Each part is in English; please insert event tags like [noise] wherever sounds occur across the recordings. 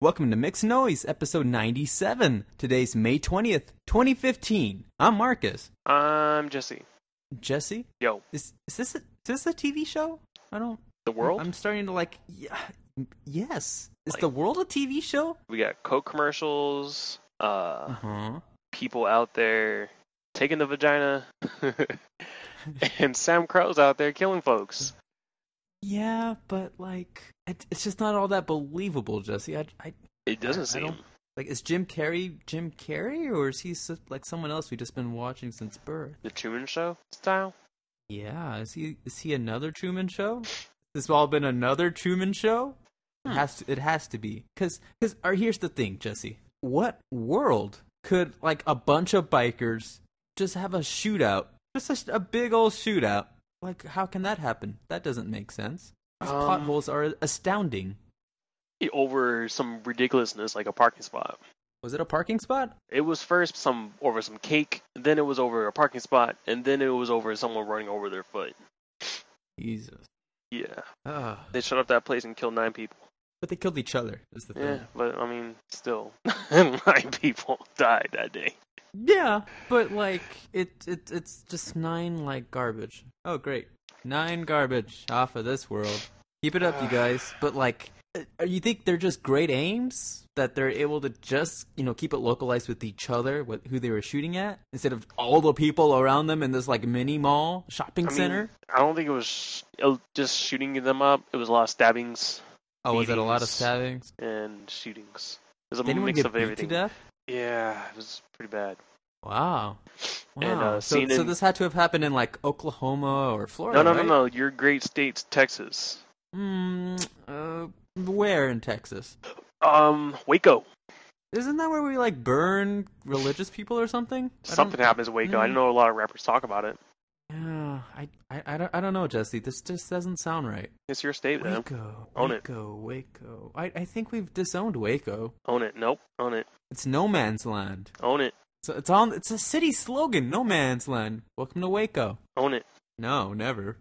Welcome to Mixed Noise, episode 97. Today's May 20th, 2015. I'm Marcus. I'm Jesse. Jesse? Yo, Is, is this a, is this a TV show? I don't. the world. I'm starting to like. Yeah, yes. Is Like- the world a TV show? we got Coke commercials. Uh, Uh huh. people out there taking the vagina, [laughs] and SAMCRO's out there killing folks. Yeah, but like, it, it's just not all that believable, Jesse. I, I It doesn't I seem. don't- like, is Jim Carrey Jim Carrey, or is he like someone else we've just been watching since birth? The Truman Show style. Yeah, is he is he another Truman Show? This all been another Truman Show? It Hmm. has to, it has to be because because here's the thing, Jesse. What world could like a bunch of bikers just have a shootout, just a, a big old shootout? Like, how can that happen? That doesn't make sense. These Um, plot holes are astounding. Over some ridiculousness like a parking spot. Was it a parking spot? It was first some over some cake, then it was over a parking spot, and then it was over someone running over their foot. Jesus. Yeah, Ah, they shut up that place and killed nine people. but they killed each other. Is the thing. Yeah, but I mean, still, [laughs] nine people died that day. Yeah, but like it, it it's just nine like garbage. Oh great. Nine garbage off of this world. Keep it up you guys. But like uh, you think they're just great aims that they're able to just, you know, keep it localized with each other, what who they were shooting at instead of all the people around them in this like mini mall shopping I mean, center? I don't think it was just shooting them up. It was a lot of stabbings Oh, was it a lot of stabbings? and shootings. It was a Did anyone mix get of beat everything. Yeah, it was pretty bad. Wow. Wow. And, uh, so, seen so this had to have happened in like Oklahoma or Florida. No, no, right? no, no. Your great state, Texas. Hmm. Uh, where in Texas? Um, Waco. Isn't that where we like burn religious people or something? Something happens in Waco. I Mm. know a lot of rappers talk about it. I, I, I, don't, I don't know, Jesse. This just doesn't sound right. It's your state, man. Waco, Own it. Waco, Waco. I, I think we've disowned Waco. Own it. Nope. Own it. It's no man's land. Own it. So it's on. It's a city slogan. No man's land. Welcome to Waco. Own it. No, never.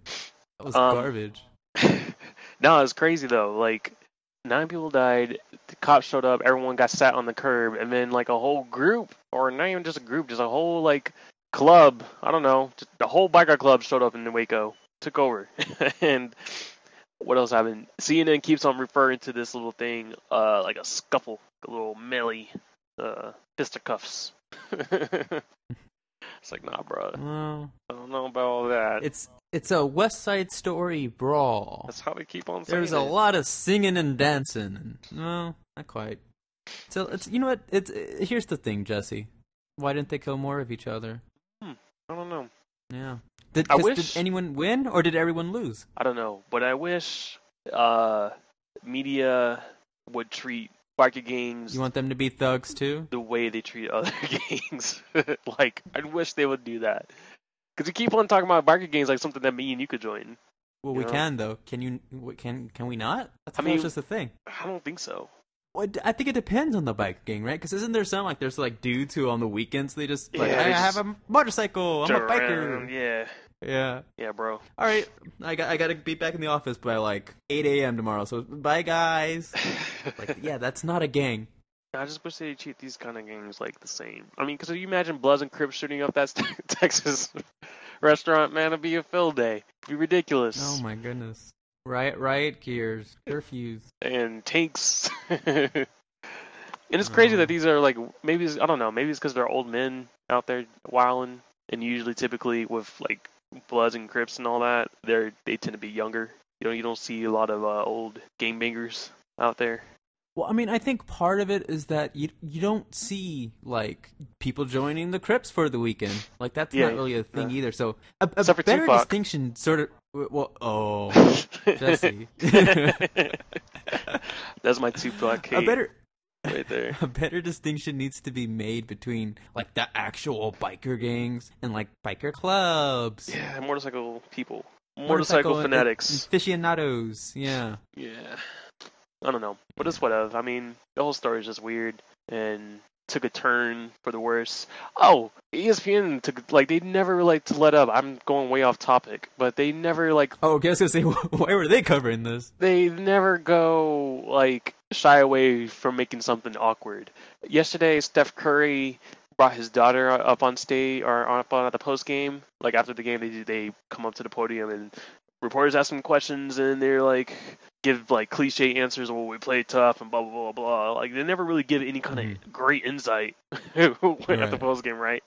That was Um, garbage. no, it was crazy though. Like nine people died. The cops showed up. Everyone got sat on the curb, and then like a whole group, or not even just a group, just a whole like club. I don't know. The whole biker club showed up in Waco, took over, [laughs] and what else happened? CNN keeps on referring to this little thing, uh, like a scuffle, a little melee, uh, fisticuffs. [laughs] it's like, nah, bro. Well, I don't know about all that. it's it's a West Side Story brawl. That's how they keep on saying There's a lot of singing and dancing. No, not quite. So it's you know what? It's uh, here's the thing, Jesse. Why didn't they kill more of each other? I don't know. Yeah. Did, I 'cause wish- did anyone win or did everyone lose? I don't know, but I wish uh, media would treat biker gangs You want them to be thugs too? the way they treat other [laughs] gangs. [laughs] like, I wish they would do that. Because you keep on talking about biker gangs like something that me and you could join. Well, we Yeah. can though. Can you? w- Can can we not? That's I mean- just the thing. I don't think so. I think it depends on the bike gang, right? Because isn't there some like there's like dudes who on the weekends they just like Yeah, I they have a motorcycle, I'm a biker. around, Yeah, Yeah. yeah, bro. All right, I got I got to be back in the office by like 8 a.m. tomorrow. So bye guys. [laughs] Like yeah, that's not a gang. I just wish they treat these kind of gangs like the same. I mean, because you imagine Bloods and Crips shooting up that [laughs] Texas restaurant, man, it'd be a field day. It'd be ridiculous. Oh my goodness. Riot riot gears, curfews. and tanks. [laughs] and it's crazy Oh. that these are like maybe it's, I don't know maybe it's because they're old men out there wilding, and usually typically with like Bloods and Crips and all that, they're they tend to be younger. You know, you don't see a lot of uh, old game bangers out there. Well, I mean, I think part of it is that you you don't see like people joining the Crips for the weekend. Like that's Yeah, not really a thing yeah. either. So a, a better Tupac. distinction sort of well, oh, [laughs] Jesse. [laughs] That's my Tupac a hate better right there. [laughs] a better distinction needs to be made between like the actual biker gangs and like biker clubs. Yeah, motorcycle people, motorcycle, and- fanatics. and aficionados. Yeah. Yeah. I don't know, but it's whatever. I mean, the whole story is just weird, and took a turn for the worse. Oh, ESPN took like they never like to let up. I'm going way off topic, but they never like Oh, okay, I was gonna say, [laughs] why were they covering this? they never go like shy away from making something awkward. Yesterday, Steph Curry brought his daughter up on stage or up on at the post game. Like after the game, they they come up to the podium and reporters ask them questions and they're like give like cliche answers. Well, we play tough and blah blah blah blah. Like they never really give any kind of great insight [laughs] at the post game, right?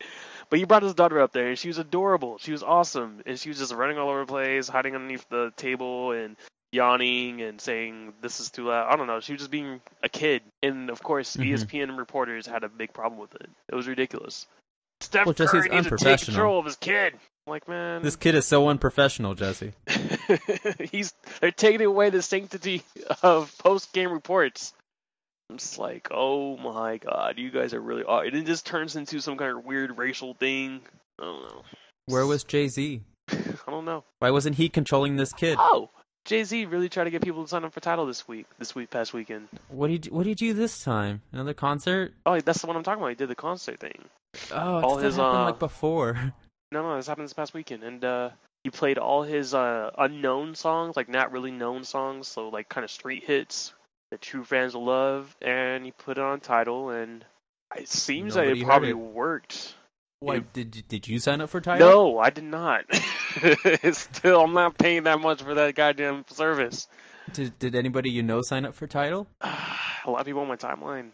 But he brought his daughter up there, and she was adorable. She was awesome, and she was just running all over the place, hiding underneath the table, and yawning and saying this is too loud. I don't know. She was just being a kid, and of course, Mhm. ESPN reporters had a big problem with it. It was ridiculous. Steph Well, Curry needs to take unprofessional. control of his kid. I'm like man, This kid is so unprofessional, Jesse. [laughs] [laughs] he's they're taking away the sanctity of post game reports. I'm just like, oh my god, you guys are really. aw- And it just turns into some kind of weird racial thing. I don't know. Where was Jay Z? [laughs] I don't know. Why wasn't he controlling this kid? Oh, Jay Z really tried to get people to sign up for Tidal this week, this week past weekend. What did you, what did you do this time? Another concert? Oh, that's the one I'm talking about. He did the concert thing. Oh, All his, happened uh, like before. [laughs] No, no, this happened this past weekend, and uh, he played all his uh, unknown songs, like not really known songs, so like kind of street hits that true fans will love, and he put it on Tidal, and it seems like Nobody it probably it. Why worked. did you, did you sign up for Tidal? No, I did not. [laughs] Still, I'm not paying that much for that goddamn service. Did did anybody you know sign up for Tidal? [sighs] A lot of people on my timeline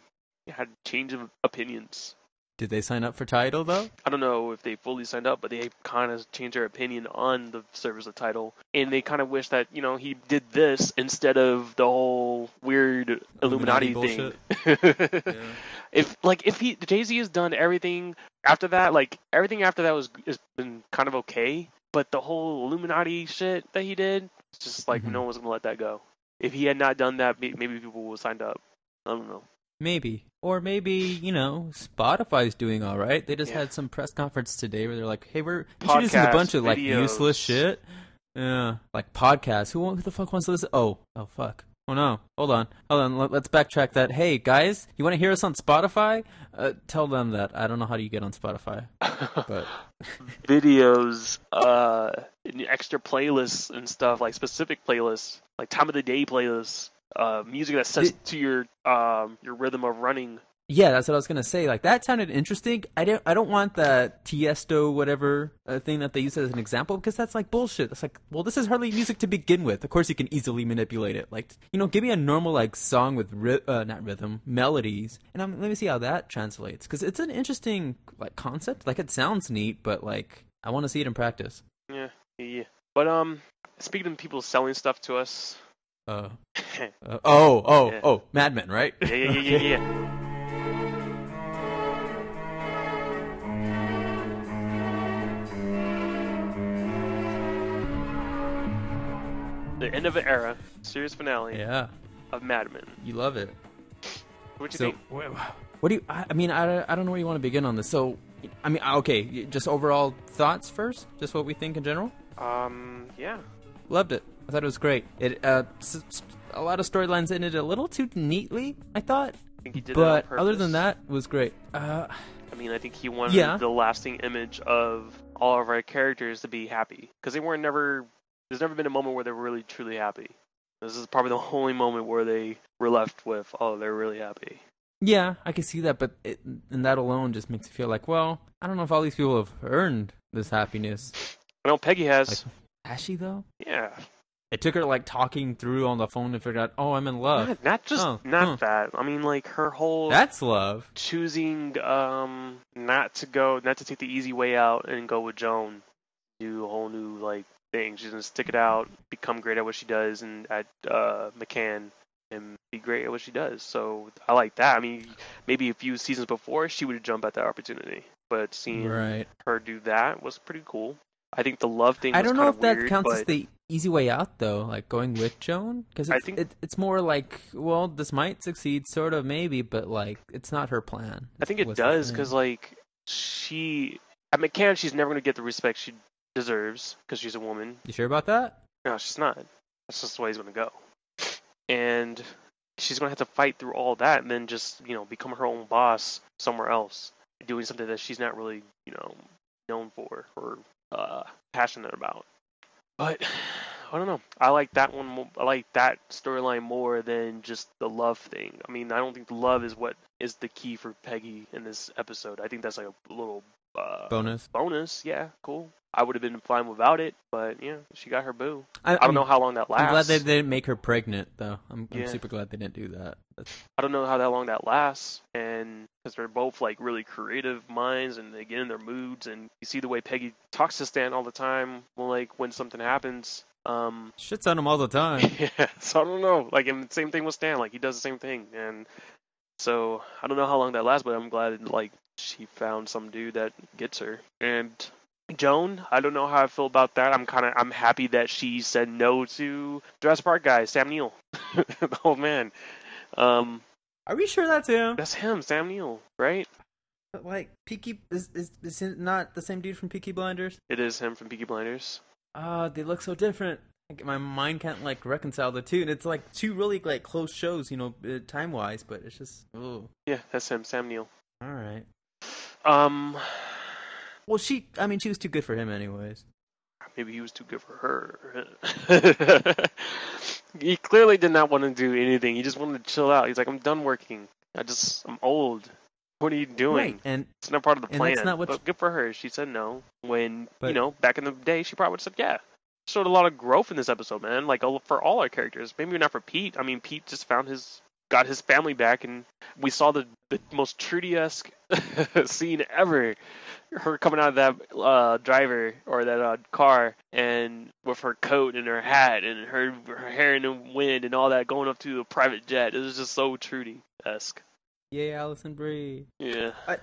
had change of opinions. Did they sign up for Tidal though? I don't know if they fully signed up, but they kind of changed their opinion on the service of Tidal, and they kind of wish that you know he did this instead of the whole weird Illuminati, Illuminati thing. [laughs] If like if he Jay Z has done everything after that, like everything after that was has been kind of okay, but the whole Illuminati shit that he did, it's just like Mhm. no one's gonna let that go. If he had not done that, maybe people would have signed up. I don't know. Maybe. Or maybe, you know, Spotify's doing all right. They just Yeah. had some press conference today where they're like, "Hey, we're introducing a bunch of like videos. useless shit." Yeah, like podcasts. Who, who the fuck wants to listen? Oh, oh fuck. Oh no. Hold on. Hold on. Let, let's backtrack that. Hey, guys, you want to hear us on Spotify? Uh, tell them that. I don't know how do you get on Spotify, [laughs] but videos, uh, extra playlists and stuff like specific playlists, like time of the day playlists, uh, music that sets Did- to your um your rhythm of running. Yeah, that's what I was gonna say. Like that sounded interesting. I don't. I don't want the Tiesto whatever uh, thing that they use as an example because that's like bullshit. That's like, well, this is hardly music to begin with. Of course, you can easily manipulate it. Like, you know, give me a normal like song with ry- uh, not rhythm, melodies, and I'm, let me see how that translates because it's an interesting like concept. Like, it sounds neat, but like, I want to see it in practice. Yeah. yeah. But um, speaking of people selling stuff to us, Uh, [laughs] uh, oh, oh, Yeah. oh, Mad Men, right? yeah, yeah, yeah, yeah. [laughs] The end of an era, series finale yeah, of Mad Men. you love it. What do you So, think? what do you? I I mean, I, I don't know where you want to begin on this. So, I mean, okay, just overall thoughts first. Just what we think in general. Um, yeah. Loved it. I thought it was great. It uh, a lot of storylines ended a little too neatly. I thought, I think he did that but other than that, it was great. Uh, I mean, I think he wanted Yeah. the lasting image of all of our characters to be happy because they weren't never. There's never been a moment where they're really truly happy. This is probably the only moment where they were left with, oh, they're really happy. yeah, I can see that, but it, and that alone just makes me feel like, well, I don't know if all these people have earned this happiness. I know Peggy has. Has she though? yeah. It took her like talking through on the phone to figure out, oh, I'm in love. Not, not just Oh, not huh. that. I mean, like her whole That's love. choosing um not to go, not to take the easy way out and go with Joan, do a whole new like thing. She's gonna stick it out, become great at what she does, and at uh McCann, and be great at what she does. So I like that. I mean, maybe a few seasons before she would have jumped at that opportunity, but seeing Right. her do that was pretty cool. I think the love thing. I don't know if that weird, counts as the easy way out, though. Like going with Joan, because I it's, think- it, it's more like, well, this might succeed, sort of, maybe, but like it's not her plan. I think it does because like she at McCann, she's never gonna get the respect she deserves because she's a woman. You sure about that? No, she's not. That's just the way he's gonna go. And she's gonna have to fight through all that and then just you know become her own boss somewhere else, doing something that she's not really you know known for or uh, passionate about. But [sighs] I don't know. I like that one. mo- I like that storyline more than just the love thing. I mean, I don't think the love is what is the key for Peggy in this episode. I think that's like a little uh, Bonus. bonus. Yeah, cool. I would have been fine without it, but yeah, she got her boo. I, I don't know how long that lasts. I'm glad they didn't make her pregnant, though. I'm, I'm Yeah. super glad they didn't do that. I don't know how that long that lasts, and because they're both like really creative minds, and they get in their moods, and you see the way Peggy talks to Stan all the time. Like when something happens, um, shits on him all the [laughs] time. yeah. So I don't know. Like, and same thing with Stan. Like he does the same thing, and so I don't know how long that lasts, but I'm glad like she found some dude that gets her. And Joan, I don't know how I feel about that. I'm kind of I'm happy that she said no to Jurassic Park guy Sam Neill, the [laughs] old man. Um, Are we sure that's him? that's him, Sam Neill, right? But, like Peaky is is is it not the same dude from Peaky Blinders? It is him from Peaky Blinders. Ah, they look so different. Like, my mind can't like reconcile the two, and it's like two really like close shows, you know, uh, time wise. But it's just oh, Yeah, that's him, Sam Neill. all right. Um, Well, she, I mean, she was too good for him, anyways. maybe he was too good for her. [laughs] he clearly did not want to do anything. He just wanted to chill out. He's like, I'm done working. I just, I'm old. What are you doing? Right, and It's not part of the plan. that's not what but good for her. She said no. When you know, back in the day, she probably would have said yeah. Showed a lot of growth in this episode, man. Like for all our characters. Maybe not for Pete. I mean, Pete just found his, got his family back, and we saw the the most Trudy-esque [laughs] scene ever. Her coming out of that uh, driver or that uh, car, and with her coat and her hat and her her hair in the wind and all that, going up to a private jet. It was just so Trudy-esque. yay, Alison Brie. Yeah. I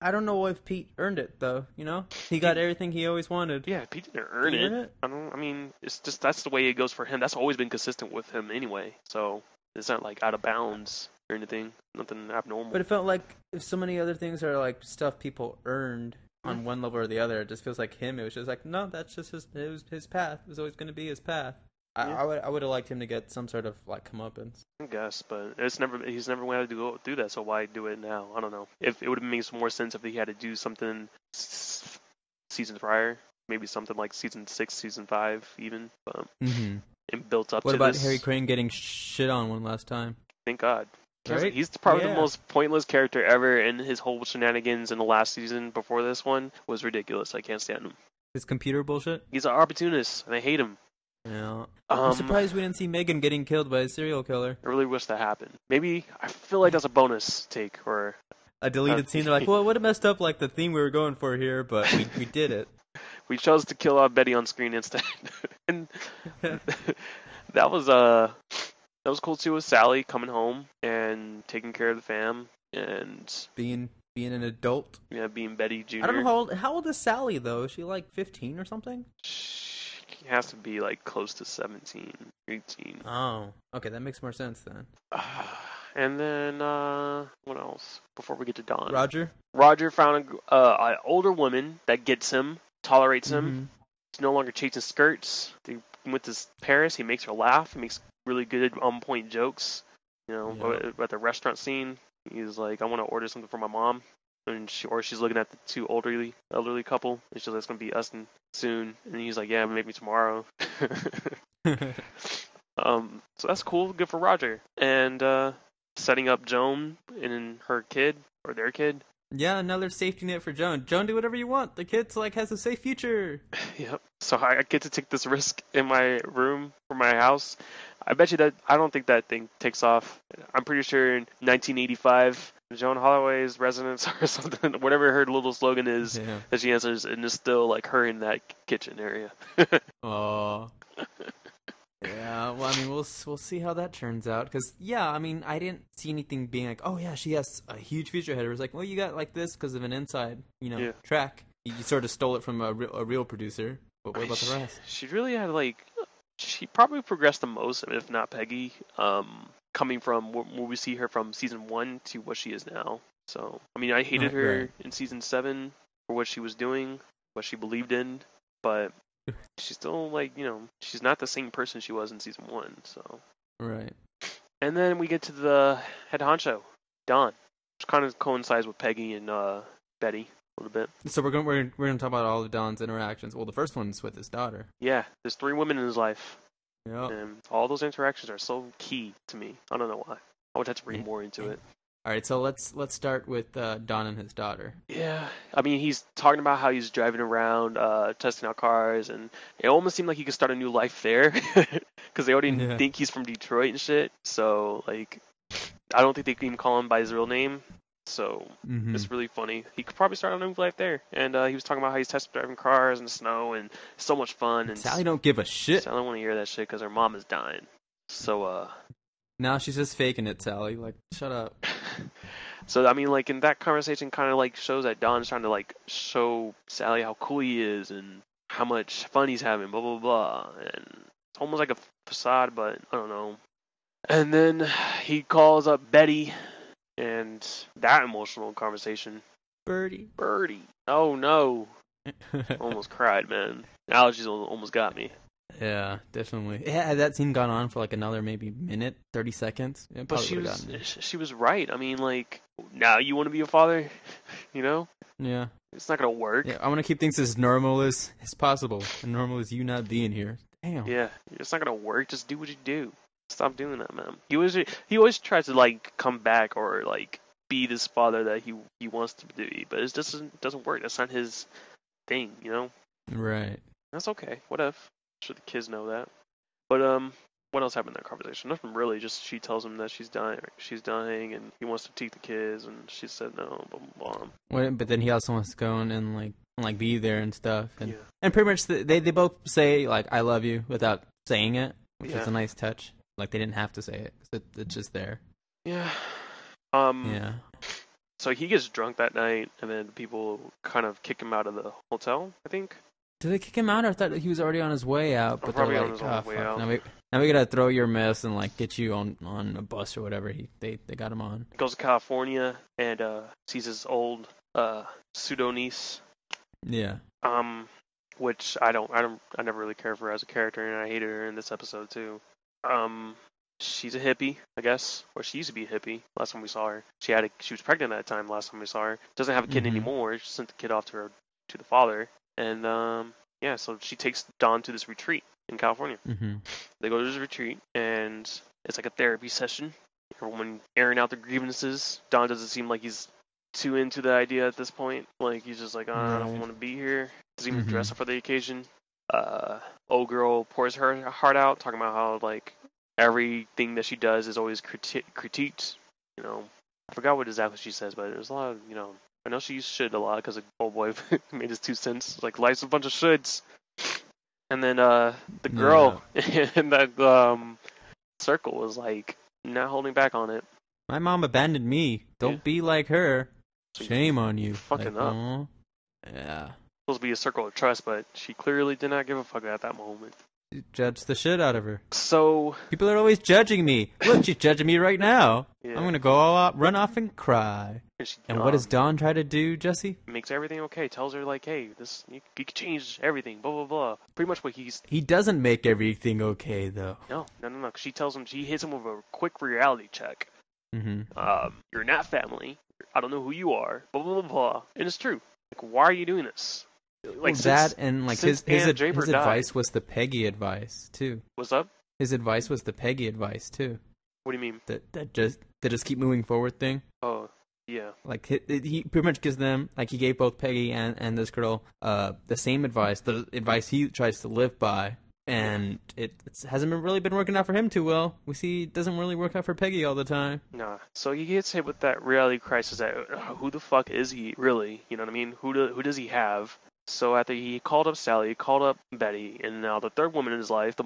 I don't know if Pete earned it though. You know, he got everything he always wanted. Yeah, Pete didn't earn it. earn it? I don't. I mean, it's just that's the way it goes for him. That's always been consistent with him anyway. So it's not like out of bounds or anything. Nothing abnormal. But it felt like if so many other things are like stuff people earned on one level or the other, it just feels like him. It was just like, no, that's just his. It was his path. It was always going to be his path. I, Yeah. I would. I would have liked him to get some sort of like comeuppance. I guess, but it's never. He's never wanted to go through that. So why do it now? I don't know. If it would have made some more sense if he had to do something s- season prior, maybe something like season six, season five, even. But Mm-hmm. And built up What about this. Harry Crane getting shit on one last time? Thank God. He's- Right? He's probably Yeah. the most pointless character ever, and his whole shenanigans in the last season before this one was ridiculous. I can't stand him. His computer bullshit. He's an opportunist, and I hate him. Yeah. Um, I'm surprised we didn't see Megan getting killed by a serial killer. I really wish that happened. Maybe I feel like that's a bonus take, or A deleted Uh, scene. They're like, [laughs] well, it would have messed up like the theme we were going for here, but we, we did it. We chose to kill off Betty on screen instead. [laughs] and [laughs] that was uh that was cool too. With Sally coming home and taking care of the fam, and being being an adult. yeah, being Betty Jr. I don't know how old how old is Sally though? Is she like 15 or something? She has to be like close to 17, 18. Oh, okay, that makes more sense then. [sighs] and then uh what else? Before we get to Don, Roger. Roger found a, uh, an older woman that gets him, tolerates him. Mhm. He's no longer chasing skirts. They went to Paris. He makes her laugh. He makes really good on point jokes. You know, Yeah. at- at the restaurant scene, he's like, "I want to order something for my mom," and she or she's looking at the two elderly elderly couple, and she's like, "It's gonna be us and soon," and he's like, "Yeah, maybe tomorrow." [laughs] um, so that's cool. Good for Roger. And uh, setting up Joan and her kid or their kid. Yeah, another safety net for Joan. Joan, do whatever you want. The kid's like has a safe future. [laughs] Yep. So I get to take this risk in my room for my house. I bet you that I don't think that thing takes off. I'm pretty sure in 1985, Joan Holloway's residence [laughs] or something, whatever her little slogan is Yeah. that she answers, and it's still like her in that kitchen area. [laughs] Oh. Yeah. Well, I mean, we'll we'll see how that turns out. Because yeah, I mean, I didn't see anything being like, oh yeah, she has a huge future ahead. It was like, well, you got like this because of an inside, you know, Yeah. track. You, you sort of stole it from a, re- a real producer. But what about the rest? She really had like, she probably progressed the most, if not Peggy. Um, coming from where, where we see her from season one to what she is now. So I mean, I hated Right, her right. in season seven for what she was doing, what she believed in, but she's still like you know she's not the same person she was in season one. So Right. And then we get to the head honcho, Don, which kind of coincides with Peggy and uh, Betty a little bit. So we're going we're, we're going to talk about all of Don's interactions. Well, the first one's with his daughter. Yeah, there's three women in his life, Yeah. and all those interactions are so key to me. I don't know why. I would have to read more into it. All right, so let's let's start with uh, Don and his daughter. Yeah, I mean, he's talking about how he's driving around, uh, testing out cars, and it almost seemed like he could start a new life there, [laughs] because they already Yeah. think he's from Detroit and shit. So like, I don't think they can even call him by his real name. So Mm-hmm. it's really funny. He could probably start a new life there. And uh, he was talking about how he's test driving cars in the snow, and so much fun. And Sally don't give a shit. Sally don't want to hear that shit because her mom is dying. So uh, Now she's just faking it, Sally. Like, shut up. [laughs] So I mean, like in that conversation, kind of like shows that Don's trying to like show Sally how cool he is and how much fun he's having, blah blah blah, and it's almost like a facade, but I don't know. And then he calls up Betty, and that emotional conversation. Birdie. Birdie, oh no, [laughs] almost cried, man. Allergies almost got me. Yeah, definitely. Yeah, had that scene gone on for like another maybe minute, thirty seconds, it But she was gotten me. sh- she was right. I mean, like now you want to be a father, [laughs] you know? Yeah, It's not gonna work. yeah. I want to keep things as normal as as possible, and normal as you not being here. Damn. Yeah, it's not gonna work. Just do what you do. Stop doing that, man. He always he always tries to like come back or like be this father that he he wants to be, but it just doesn't doesn't work. That's not his thing, you know. Right. That's okay. What if? Sure the kids know that. But um, what else happened in that conversation? Nothing really. Just she tells him that she's dying. She's dying, and he wants to take the kids, and she said no. Blah blah blah. Well, but then he also wants to go in and like like be there and stuff, and Yeah. and pretty much the, they they both say like I love you without saying it, which Yeah. is a nice touch. Like they didn't have to say it, it it's just there. Yeah. Um. Yeah. So he gets drunk that night, and then people kind of kick him out of the hotel. I think. Did they kick him out? Or I thought he was already on his way out. But Probably they're on like, his oh, way fuck. out." Now we now we gotta throw your mess and like get you on on a bus or whatever. He they they got him on. goes to California and uh, sees his old uh, pseudo niece, Yeah. um, which I don't, I don't, I never really cared for her as a character, and I hated her in this episode too. Um, she's a hippie, I guess, or she used to be a hippie. Last time we saw her, she had a, she was pregnant at that time. Last time we saw her, doesn't have a kid Mhm. anymore. She sent the kid off to her to the father, and um, yeah, so she takes Don to this retreat in California. Mm-hmm. They go to this retreat, and it's like a therapy session. Everyone airing out their grievances. Don doesn't seem like he's too into the idea at this point. Like he's just like, oh, I don't want to be here. Doesn't even Mhm. dress up for the occasion. Uh, old girl pours her heart out, talking about how like everything that she does is always criti- critiqued. You know, I forgot what exactly she says, but there's a lot of you know. I know she used should a lot because old boy [laughs] made his two cents. Like life's a bunch of shoulds. And then uh the girl [laughs] in that um circle was like not holding back on it. My mom abandoned me. Don't Yeah. be like her. Shame on you. fucking like, up. Yeah. Supposed to be a circle of trust, but she clearly did not give a fuck at that moment. Judge the shit out of her. So People are always judging me. Look, she's judging me right now. yeah, I'm gonna go all out, run off and cry. and, she, And what does Don try to do, Jesse? makes everything okay. Tells her like, hey, this you, you can change everything. Blah blah blah. Pretty much what he's He doesn't make everything okay, though. no no no no. She tells him she hits him with a quick reality check. Mm-hmm. Um, you're not family. I don't know who you are. Blah blah blah blah. And it's true. Like, why are you doing this? Like well, since- that and like his his, his died. advice was the Peggy advice too. What's up? His advice was the Peggy advice too. What do you mean? That that just that just keep moving forward thing. Oh, yeah. Like he, he pretty much gives them like he gave both Peggy and and this girl uh the same advice, the advice he tries to live by, and it it's, hasn't been really been working out for him too well. We see it doesn't really work out for Peggy all the time. Nah. So he gets hit with that reality crisis. That uh, who the fuck is he really? You know what I mean? Who do, who does he have? So after he called up Sally, he called up Betty, and now the third woman in his life, the,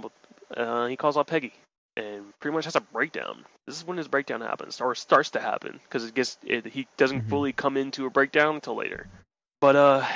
uh, he calls up Peggy, and pretty much has a breakdown. This is when his breakdown happens, or starts to happen, because it gets it, he doesn't Mhm. fully come into a breakdown until later. But uh,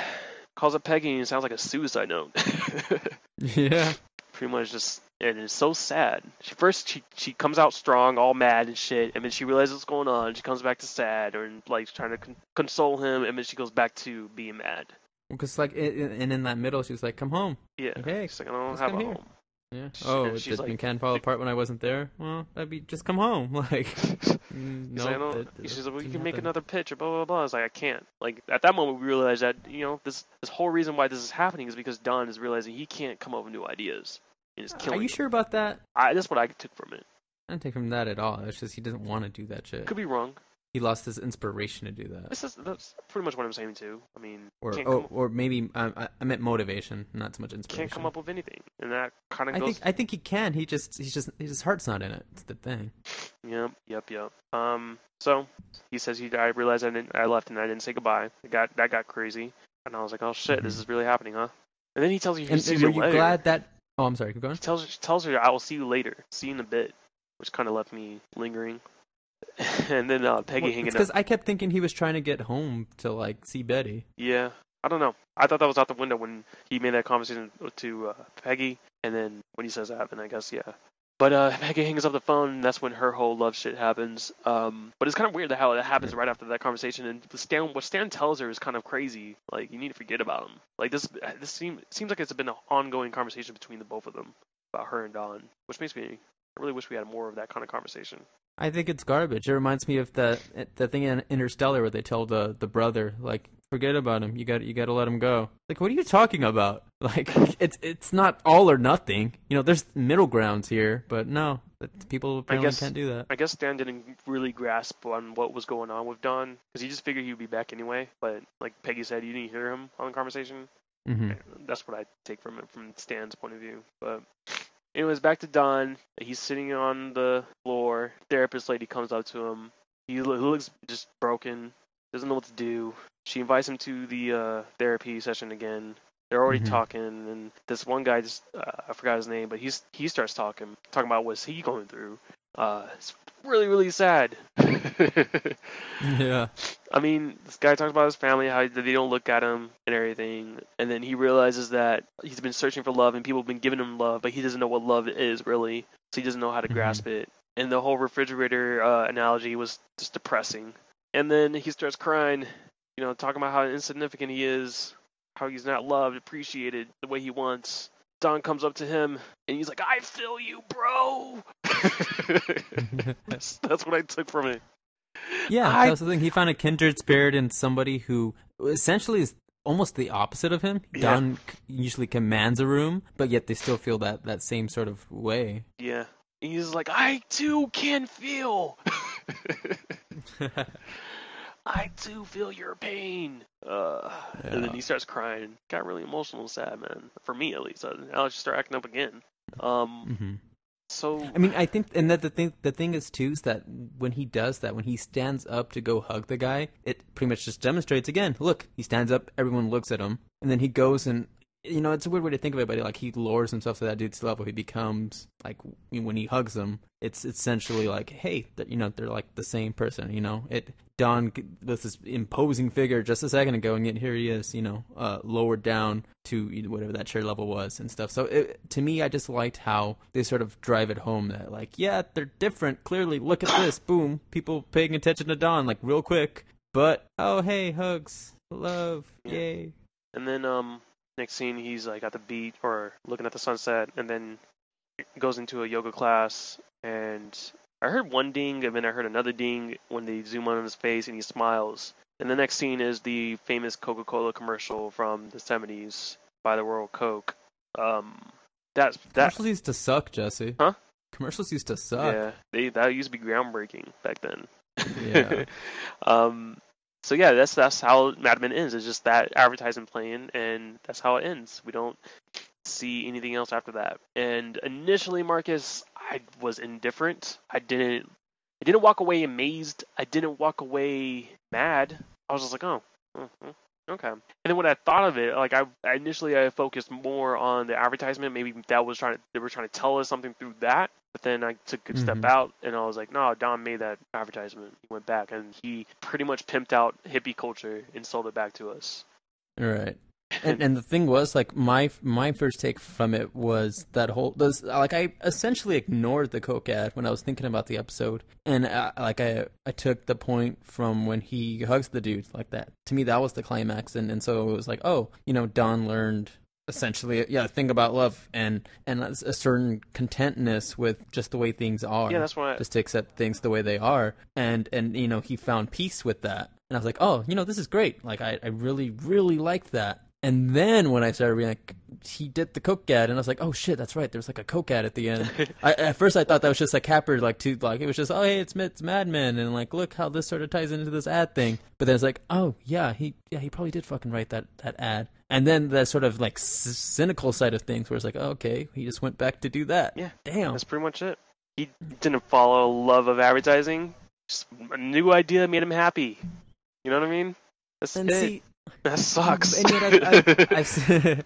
calls up Peggy, and it sounds like a suicide note. [laughs] Yeah. pretty much just and it's so sad. She first she she comes out strong, all mad and shit, and then she realizes what's going on. She comes back to sad or like trying to con- console him, and then she goes back to being mad. Because like it, and in that middle, she was like, "Come home." Yeah, Okay, she's like I don't just have come a here. home. Yeah. She- Oh, she's did like- McCann fall apart when I wasn't there? Well, that'd be just come home. [laughs] Like, mm, He's no. like, I don't- that- that she's like, well, you didn't can make happen. another pitch or blah blah blah. I was like, I can't. Like at that moment, we realized that you know this this whole reason why this is happening is because Don is realizing he can't come up with new ideas and is Are you them. sure about that? I, that's what I took from it. I didn't take from that at all. It's just he doesn't want to do that shit. Could be wrong. He lost his inspiration to do that. This is that's pretty much what I'm saying too. I mean, Or oh, or maybe um, I, I meant motivation, not so much inspiration. can't come up with anything, and that kind of I goes. think I think he can. He just he's just his heart's not in it. It's the thing. Yep, yep, yep. Um, so he says he. I realized I didn't. I left and I didn't say goodbye. It got that got crazy, and I was like, oh shit, this Mhm. is really happening, huh? And then he tells you he And, sees were you later. glad that? Oh, I'm sorry. Keep going. He tells tells her I will see you later. See you in a bit, which kind of left me lingering. [laughs] and then uh, Peggy hanging up. because. I kept thinking he was trying to get home to like see Betty. Yeah, I don't know. I thought that was out the window when he made that conversation to uh, Peggy, and then when he says that, then I guess yeah. But uh, [laughs] Peggy hangs up the phone, and that's when her whole love shit happens. Um, but it's kind of weird how that happens right after that conversation. And Stan, what Stan tells her is kind of crazy. Like you need to forget about him. Like this, this seem, seems like it's been an ongoing conversation between the both of them about her and Don, which makes me. I really wish we had more of that kind of conversation. I think it's garbage. It reminds me of the the thing in Interstellar where they tell the the brother like forget about him. You got you got to let him go. Like what are you talking about? [laughs] Like it's it's not all or nothing. You know, there's middle grounds here, but no, people apparently guess- can't do that. I guess Stan didn't really grasp on what was going on with Don because he just figured he'd be back anyway. But like Peggy said, you didn't hear him on the conversation. hmm That's what I take from it from Stan's point of view. But anyways, back to Don. He's sitting on the floor. Therapist lady comes up to him. He lo- looks just broken. Doesn't know what to do. She invites him to the uh, therapy session again. They're already Mhm. talking, and this one guy just uh, I forgot his name, but he's he starts talking, talking about what's he going through. Uh, it's really really sad. [laughs] Yeah. I mean, this guy talks about his family, how they don't look at him and everything, and then he realizes that he's been searching for love and people have been giving him love, but he doesn't know what love is really, so he doesn't know how to Mhm. grasp it. And the whole refrigerator uh, analogy was just depressing. And then he starts crying, you know, talking about how insignificant he is, how he's not loved, appreciated the way he wants. Don comes up to him and he's like, "I feel you, bro." [laughs] [laughs] that's, that's what I took from it. Yeah, I- that's the thing. He found a kindred spirit in somebody who essentially is almost the opposite of him. Yeah. Don usually commands a room, but yet they still feel that, that same sort of way. Yeah. He's like, I too can feel. [laughs] I too feel your pain. Uh, And then he starts crying. Got really emotional and sad, man. For me, at least. I'll just start acting up again. Um. mm-hmm. So. I mean, I think, and that the thing, the thing is too, is that when he does that, when he stands up to go hug the guy, it pretty much just demonstrates again. Look, he stands up, everyone looks at him, and then he goes and, you know, it's a weird way to think of it, but like he lowers himself to that dude's level. He becomes like when he hugs him, it's essentially like, hey, that you know, they're like the same person. You know, it Don was this imposing figure just a second ago, and yet here he is, you know, uh, lowered down to whatever that chair level was and stuff. So it, to me, I just liked how they sort of drive it home that like, yeah, they're different. Clearly, look at this, boom, people paying attention to Don like real quick. But oh, hey, hugs, love, yay. And then, um, next scene, he's like at the beach or looking at the sunset, and then goes into a yoga class. And I heard one ding, and then I heard another ding when they zoom on his face, and he smiles. And the next scene is the famous Coca-Cola commercial from the '70s by the World Coke. Um, that's that. Commercials used to suck, Jesse. Huh? Commercials used to suck. Yeah, they that used to be groundbreaking back then. Yeah. [laughs] um. So yeah, that's that's how Mad Men ends. It's just that advertising playing, and that's how it ends. We don't see anything else after that. And initially, Marcus, I was indifferent. I didn't. I didn't walk away amazed. I didn't walk away mad. I was just like, oh, mm, mm, okay. And then when I thought of it, like I, I initially I focused more on the advertisement. Maybe that was trying to they were trying to tell us something through that. But then I took a step Mhm. out and I was like, no, Don made that advertisement. He went back and he pretty much pimped out hippie culture and sold it back to us. Right. And and the thing was like my my first take from it was that whole those like I essentially ignored the coke ad when I was thinking about the episode. And uh, like I I took the point from when he hugs the dude like that. To me that was the climax. And and so it was like oh you know Don learned essentially yeah, thing about love and and a a certain contentness with just the way things are. Yeah, that's why. just to accept things the way they are. And and you know he found peace with that. And i was like oh you know this is great. Like i, I really really like that and then when i started being like he did the coke ad and i was like oh shit that's right there's like a coke ad at the end [laughs] I, at first i thought that was just a capper like to like it was just oh hey it's, it's mad men and like look how this sort of ties into this ad thing but then it's like oh yeah he yeah he probably did fucking write that that ad and then the sort of like c- cynical side of things where it's like oh, okay he just went back to do that Yeah, damn That's pretty much it. He didn't follow love of advertising. Just a new idea made him happy. You know what I mean? That's and it. see that sucks. And yet I, I,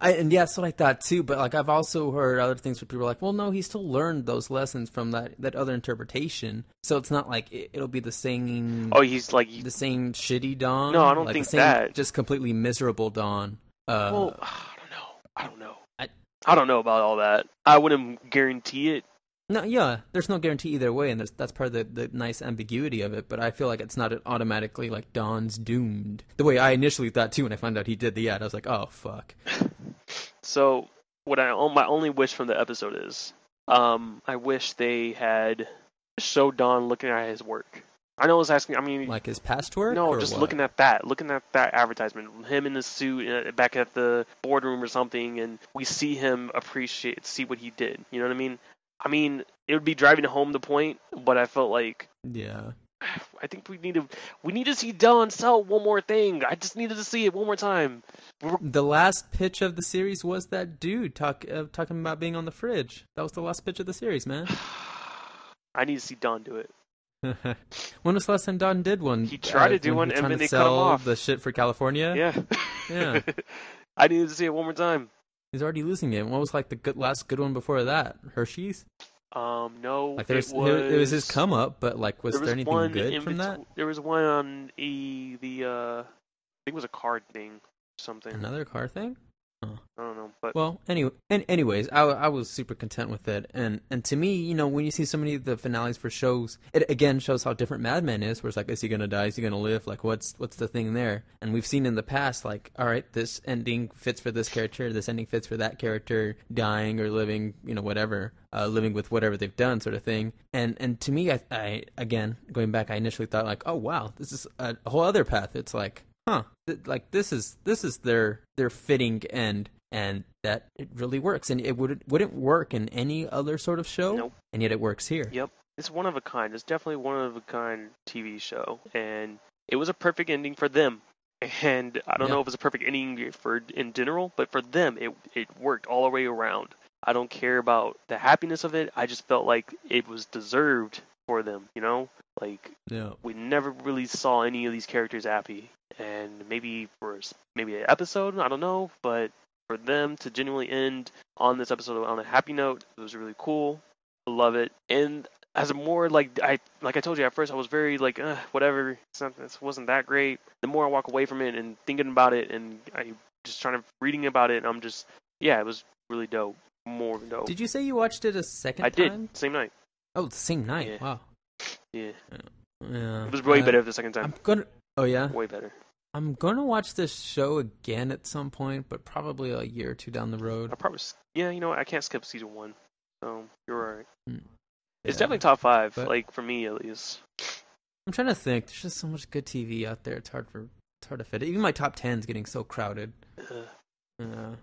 [laughs] [laughs] I, and yeah, that's what I thought too. But like, I've also heard other things where people are like, "Well, no, he still learned those lessons from that that other interpretation." So it's not like it, it'll be the same, oh, he's like, the same shitty Don. No, I don't like think same, that. Just completely miserable Don. Uh, well, [sighs] I don't know. I don't know. I- I don't know about all that. I wouldn't guarantee it. No, yeah, there's no guarantee either way, and that's part of the, the nice ambiguity of it. But I feel like it's not automatically like Don's doomed. The way I initially thought too when I found out he did the ad, I was like, "Oh fuck." So, what I my only wish from the episode is, um, I wish they had showed Don looking at his work. I know I was asking. I mean, Like his past work? No, just what? looking at that, looking at that advertisement, him in the suit uh, back at the boardroom or something, and we see him appreciate, see what he did. You know what I mean? I mean, it would be driving home the point, but I felt like Yeah. [sighs] I think we need to we need to see Don sell one more thing. I just needed to see it one more time. The last pitch of the series was that dude talk uh, talking about being on the fridge. That was the last pitch of the series, man. [sighs] I need to see Don do it. [laughs] when was the last time Don did one? He tried to do one, and then they cut him off. The shit for California. Yeah. Yeah. [laughs] I needed to see it one more time. He's already losing it. What was like the good last good one before that? Hershey's. Um, no, Like there was, it was it was his come up, but like was there there, was anything good in from that? There was one on e the uh, I think it was a card thing, or something. Another car thing? Don't know, but Well, anyway, and anyways, I, I was super content with it, and and to me, you know, when you see so many of the finales for shows, it again shows how different Mad Men is. Where it's like, is he gonna die? Is he gonna live? Like, what's what's the thing there? And we've seen in the past, like, all right, this ending fits for this character, this ending fits for that character, dying or living, you know, whatever, uh, living with whatever they've done, sort of thing. And and to me, I, I again going back, I initially thought like, oh wow, this is a, a whole other path. It's like, huh, th- like this is this is their their fitting end and that it really works and it would wouldn't work in any other sort of show Nope. and yet it works here Yep. It's one of a kind. It's definitely one of a kind TV show, and it was a perfect ending for them. And I don't Yeah. know if it's a perfect ending for in general, but for them, it it worked all the way around. I don't care about the happiness of it. I just felt like it was deserved for them. You know, like yeah we never really saw any of these characters happy, and maybe for maybe an episode, I don't know, but for them to genuinely end on this episode on a happy note, it was really cool. I love it, and as a more like I like I told you at first, I was very like uh, whatever. This wasn't that great. The more I walk away from it and thinking about it, and I just trying to reading about it, I'm just yeah, it was really dope. More dope. did you say you watched it a second I did same night. oh the same night Yeah. wow Yeah, yeah it was way Uh, better the second time. i'm gonna oh yeah Way better. I'm gonna watch this show again at some point but probably a year or two down the road I probably yeah, you know what, I can't skip season one, so you're alright. It's Yeah. definitely top five, like for me at least. i'm trying to think there's just so much good tv out there it's hard for it's hard to fit it even my top 10 is getting so crowded Uh,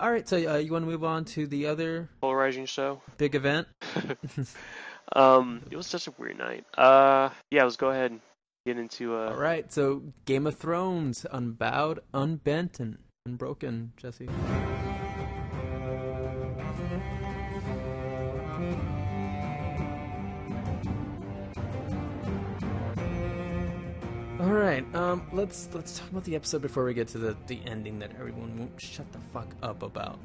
all right so uh, you want to move on to the other polarizing show. big event [laughs] um, it was such a weird night. Uh, yeah, let's go ahead and get into uh. All right, so Game of Thrones, unbowed, unbent, and unbroken. Jesse. All right, um, let's let's talk about the episode before we get to the the ending that everyone won't shut the fuck up about.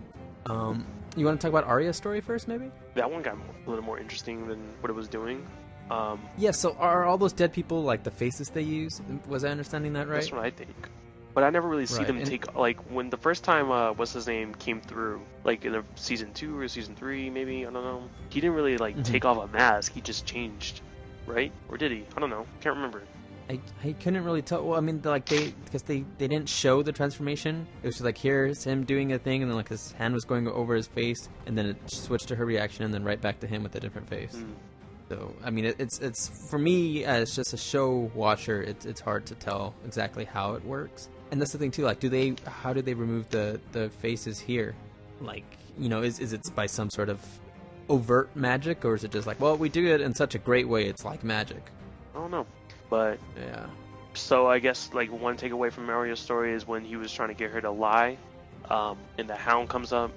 Um, you want to talk about Arya's story first, maybe? That one got a little more interesting than what it was doing. Um, Yeah. So are all those dead people like the faces they use? Was I understanding that right? that's what I think. But I never really see Right, them and- take like when the first time uh what's his name came through like in a season two or season three maybe I don't know. He didn't really like Mhm. take off a mask. He just changed, right? Or did he? I don't know. Can't remember. I, I couldn't really tell. Well, I mean, like they because they they didn't show the transformation. It was just like here's him doing a thing, and then like his hand was going over his face, and then it switched to her reaction, and then right back to him with a different face. Mm. So I mean, it, it's it's for me as just a show watcher, it's it's hard to tell exactly how it works. And that's the thing too. Like, do they? How do they remove the the faces here? Like, you know, is is it by some sort of overt magic, or is it just like, well, we do it in such a great way, it's like magic? I don't know, but Yeah. so I guess like one takeaway from Mario's story is when he was trying to get her to lie, um, and the Hound comes up,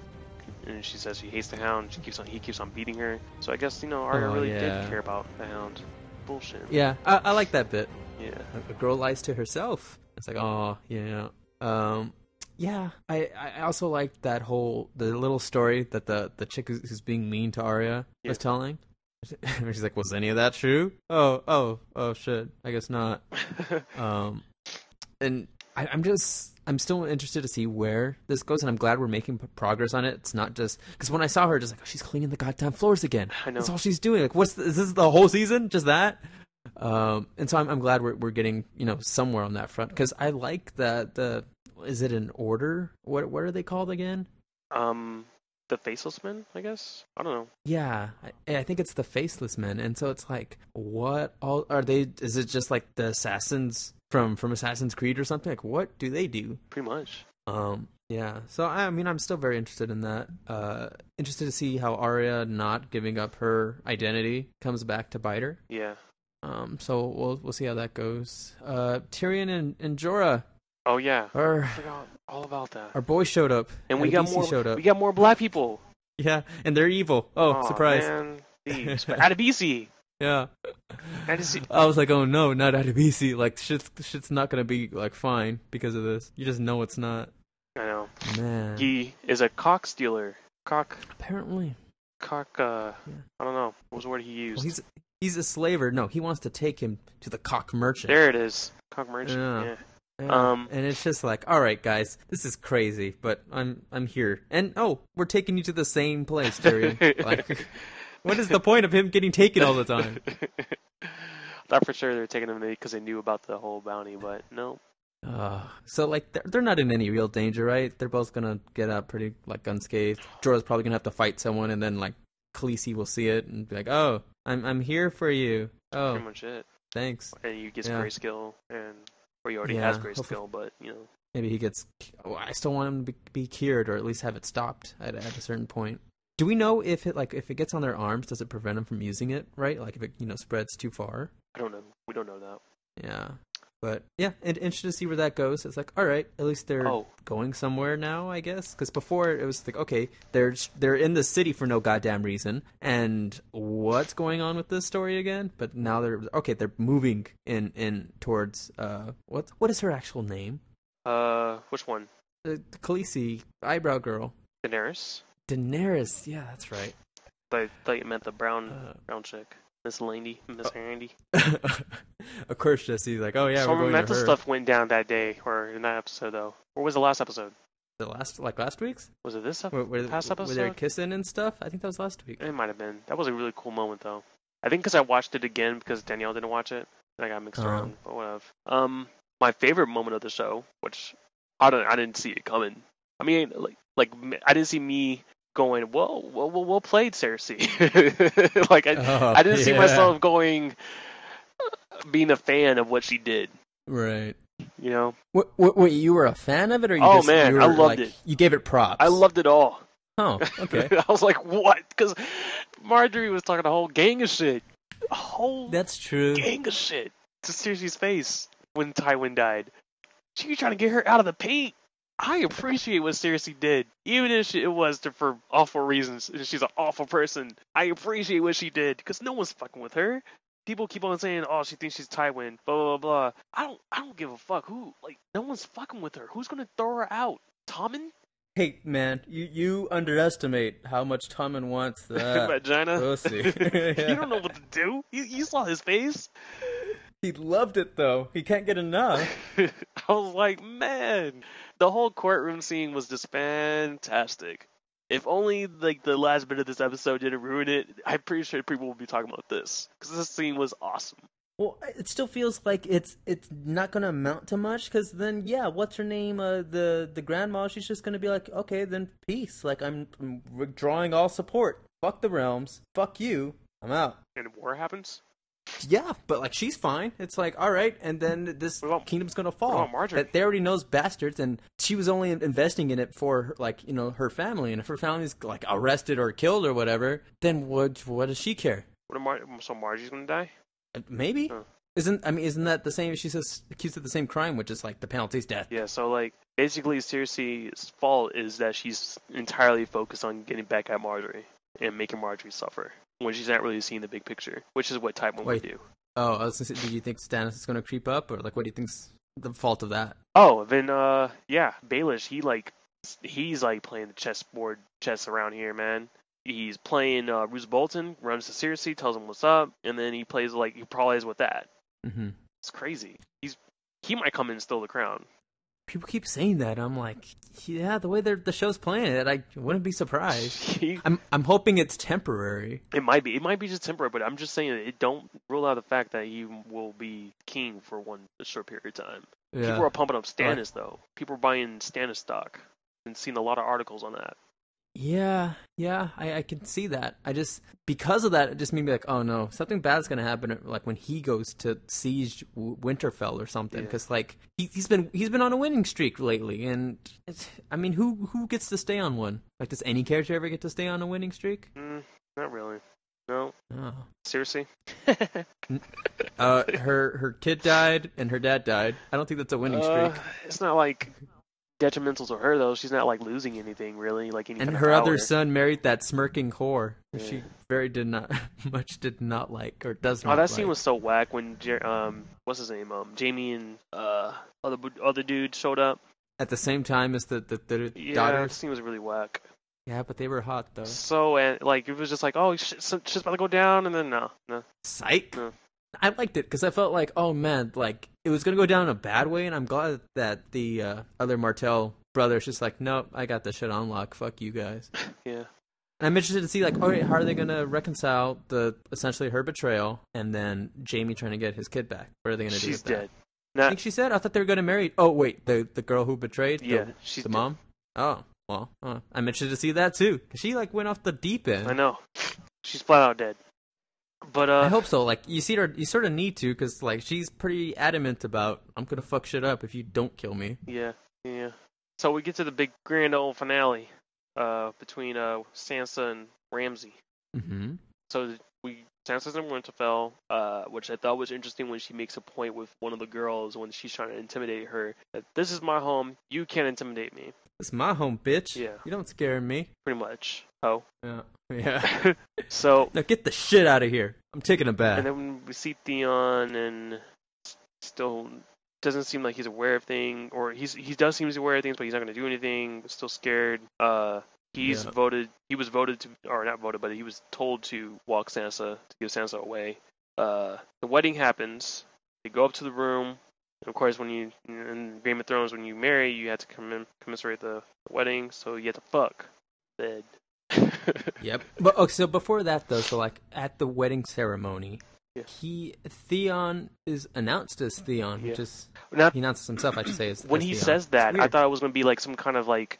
and she says she hates the Hound. She keeps on he keeps on beating her. So I guess you know Arya Oh, really yeah. did care about the Hound. Bullshit. Yeah, I, I like that bit. Yeah. A- girl lies to herself. It's like, oh, yeah. Um, yeah. I, I also like that whole the little story that the the chick who's who's being mean to Arya Yeah. was telling. [laughs] She's like, was any of that true? Oh, oh, oh, shit. I guess not. [laughs] Um, and I, I'm just, I'm still interested to see where this goes, and I'm glad we're making p- progress on it. It's not just because when I saw her, just like, oh, she's cleaning the goddamn floors again. I know. That's all she's doing. Like, what's the, is this the whole season? Just that? Um, and so I'm, I'm glad we're we're getting you know somewhere on that front because I like that the is it an order? What what are they called again? Um, the Faceless Men, I guess. I don't know. Yeah, I, I think it's the faceless men, and so it's like, what all are they? Is it just like the assassins from from Assassin's Creed or something? Like, what do they do? Pretty much. Um, yeah. So I mean, I'm still very interested in that. Uh, interested to see how Arya not giving up her identity comes back to bite her. Yeah. Um, so we'll we'll see how that goes. Uh, Tyrion and, and Jorah, Oh yeah. our I forgot all about that. our boy showed up, And we got more. showed up. We got more black people. [laughs] Yeah, and they're evil. Oh, Aw, surprise! Man. [laughs] Thieves. But Adebisi. Yeah. Adebisi. I was like, oh no, not Adebisi. Like shit's shit's not gonna be like fine because of this. You just know it's not. I know. Man. He is a cock stealer. Cock. Apparently, Cock. Uh. Yeah. I don't know. What was the word he used? well, he's he's a slaver. No, he wants to take him to the cock merchant. There it is. Cock merchant. Yeah. Yeah. Yeah. Um, and it's just like, all right, guys, this is crazy, but I'm I'm here, and oh, we're taking you to the same place, Tyrion. [laughs] like, what is the point of him getting taken all the time? [laughs] Thought for sure they were taking him because they knew about the whole bounty, but no. Uh, so like, they're, they're not in any real danger, right? They're both gonna get out pretty like unscathed. Jorah's probably gonna have to fight someone, and then like Khaleesi will see it and be like, oh, I'm I'm here for you. Oh, Pretty much it. thanks. And you get Yeah. grayscale, and or he already Yeah, has hopefully- grayscale, but you know. Maybe he gets. Oh, I still want him to be, be cured, or at least have it stopped at at a certain point. Do we know if it like if it gets on their arms, does it prevent them from using it? Right, like if it you know spreads too far. I don't know. We don't know that. Yeah, but yeah, and interested to see where that goes. It's like, all right, at least they're Oh, going somewhere now, I guess. Because before it was like, okay, they're they're in the city for no goddamn reason, and what's going on with this story again? But now they're okay. They're moving in in towards uh what what is her actual name? uh, which one? The Khaleesi eyebrow girl. Daenerys. Daenerys, yeah, that's right. I thought you meant the brown Uh, brown chick, Miss Landy, Miss Handy. [laughs] of course, Jesse's like, oh yeah, Some we're going mental stuff went down that day, or in that episode though. Or was the last episode? The last, like last week's, Was it this episode? where, Past where they're kissing and stuff. I think that was last week. It might have been. That was a really cool moment though. I think because I watched it again because Danielle didn't watch it, and I got mixed Uh-huh. around. But whatever. Um, my favorite moment of the show, which I don't, I didn't see it coming. I mean, like, like I didn't see me going, "Whoa, well, well, well played, Cersei." [laughs] like I, Oh, I didn't see myself going, being a fan of what she did. Right. You know, What, what, what, you were a fan of it, or you Oh, just, man, you I loved like, it. You gave it props. I loved it all. Oh, okay. [laughs] I was like, "What?" Because Margaery was talking a whole gang of shit, a whole That's true. gang of shit to Cersei's face when Tywin died. She was trying to get her out of the paint. I appreciate what Cersei did, even if she, it was to, for awful reasons. She's an awful person. I appreciate what she did because no one's fucking with her. People keep on saying, "Oh, she thinks she's Tywin." Blah blah blah. I don't. I don't give a fuck who. Like, no one's fucking with her. Who's gonna throw her out? Tommen? Hey, man, you you underestimate how much Tommen wants [laughs] that Vagina? pussy. [laughs] you [laughs] don't know what to do. You, you saw his face. He loved it though. He can't get enough. I was like, man, the whole courtroom scene was just fantastic. If only like the last bit of this episode didn't ruin it, I'm pretty sure people will be talking about this because this scene was awesome. Well, it still feels like it's it's not gonna amount to much because then yeah, what's her name? Uh, the the grandma, she's just gonna be like, okay, then peace. Like I'm, I'm withdrawing all support. Fuck the realms. Fuck you. I'm out. And war happens. Yeah, but like she's fine. It's like all right, and then this about- kingdom's gonna fall. Margaery? That they already knows bastards, and she was only investing in it for like you know her family, and if her family's like arrested or killed or whatever, then what what does she care? What Mar- so Margie's gonna die? Uh, Maybe Huh. isn't I mean isn't that the same? She's accused of the same crime, which is like the penalty's death. Yeah. So like basically, Cersei's fault is that she's entirely focused on getting back at Margaery and making Margaery suffer when she's not really seeing the big picture, which is what Tywin would Wait. do. Oh, I was gonna say, do you think Stannis is gonna creep up, or like what do you think's the fault of that? Oh, then uh, yeah, Baelish, he like he's like playing the chessboard chess around here, man. He's playing uh, Roose Bolton, runs to Cersei, tells him what's up, and then he plays like he parlays with that. Mm-hmm. It's crazy. He's he might come in and steal the crown. People keep saying that. I'm like, yeah, the way the show's playing it, I wouldn't be surprised. I'm I'm hoping it's temporary. it might be. It might be just temporary, but I'm just saying it. Don't rule out the fact that he will be king for one short period of time. Yeah. People are pumping up Stannis though. People are buying Stannis stock and seeing a lot of articles on that. Yeah, yeah, I, I can see that. I just because of that, it just made me like, oh no, something bad's gonna happen. Like when he goes to siege Winterfell or something, Yeah. because like he, he's been he's been on a winning streak lately, and it's, I mean, who who gets to stay on one? Like, does any character ever get to stay on a winning streak? Mm, not really. No. Oh. Seriously. Uh, her her kid died and her dad died. I don't think that's a winning streak. Uh, it's not like detrimental to her though. She's not like losing anything really. Like any and her other son married that smirking whore. Yeah. She very did not [laughs] much did not like or does not. Oh, not. that scene was so whack when um what's his name um Jaime and uh other other dude showed up. at the same time as the the, the Yeah, daughters. that scene was really whack. Yeah, but they were hot though. So and like it was just like oh shit, shit's about to go down and then no no Psych. No. I liked it because I felt like, oh man, like it was gonna go down in a bad way, and I'm glad that the uh, other Martell brother's just like, nope, I got this shit on lock. Fuck you guys. [laughs] yeah And I'm interested to see like, all right, how are they gonna reconcile the essentially her betrayal and then Jaime trying to get his kid back? What are they gonna do she's with that? dead. I think she said. I thought they were gonna marry. Oh wait, the the girl who betrayed. the- yeah she's the dead. mom. Oh well, uh, I'm interested to see that too. 'Cause she like went off the deep end. I know she's flat out dead. But uh I hope so. Like you see her, you sort of need to because like she's pretty adamant about I'm gonna fuck shit up if you don't kill me. Yeah, yeah. So we get to the big grand old finale uh, between uh, Sansa and Ramsay. Mm-hmm. So we Sansa's in Winterfell, uh, which I thought was interesting when she makes a point with one of the girls when she's trying to intimidate her that this is my home, you can't intimidate me, It's my home, bitch. Yeah. You don't scare me. pretty much. Oh, Yeah. [laughs] Yeah. so now get the shit out of here. I'm taking a bath. and then we see Theon and still doesn't seem like he's aware of things, or he's he does seem aware of things, but he's not going to do anything. Still scared. Uh, he's Yeah. voted. He was voted to, or not voted, but he was told to walk Sansa to give Sansa away. Uh, the wedding happens. They go up to the room. And of course, when you in Game of Thrones, when you marry, you have to commem- commemorate the, wedding, so you have to fuck. Dead. [laughs] Yep. But okay, so before that though, so like at the wedding ceremony, Yeah. he Theon is announced as Theon, which is Now, he announces himself. I should say as when as he Theon. says that, I thought it was going to be like some kind of like,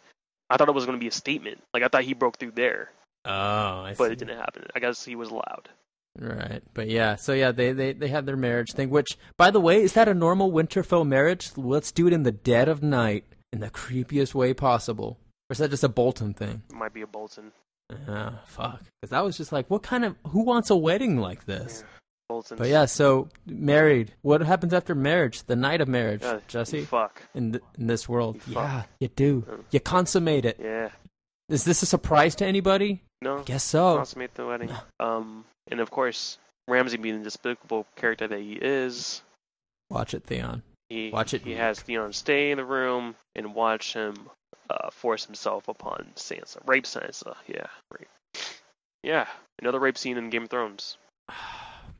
I thought it was going to be a statement. Like I thought he broke through there, Oh, I but see. it didn't happen. I guess he was allowed. Right, but yeah, so yeah, they they they have their marriage thing. Which, by the way, is that a normal Winterfell marriage? Let's do it in the dead of night in the creepiest way possible. Or is that just a Bolton thing? It might be a Bolton. Ah, fuck. Because I was just like, what kind of who wants a wedding like this? Bolton. But yeah, so married. What happens after marriage? The night of marriage, Yeah, Jesse. Fuck. In th- in this world, You yeah, fuck. you do. Mm. You consummate it. Yeah. Is this a surprise to anybody? No. Guess so. Consummate the wedding. Um, and of course, Ramsay being the despicable character that he is, Watch it, Theon. he Watch it, he Luke. has Theon stay in the room and watch him uh, force himself upon Sansa, rape Sansa. Yeah, rape. Yeah, another rape scene in Game of Thrones. [sighs]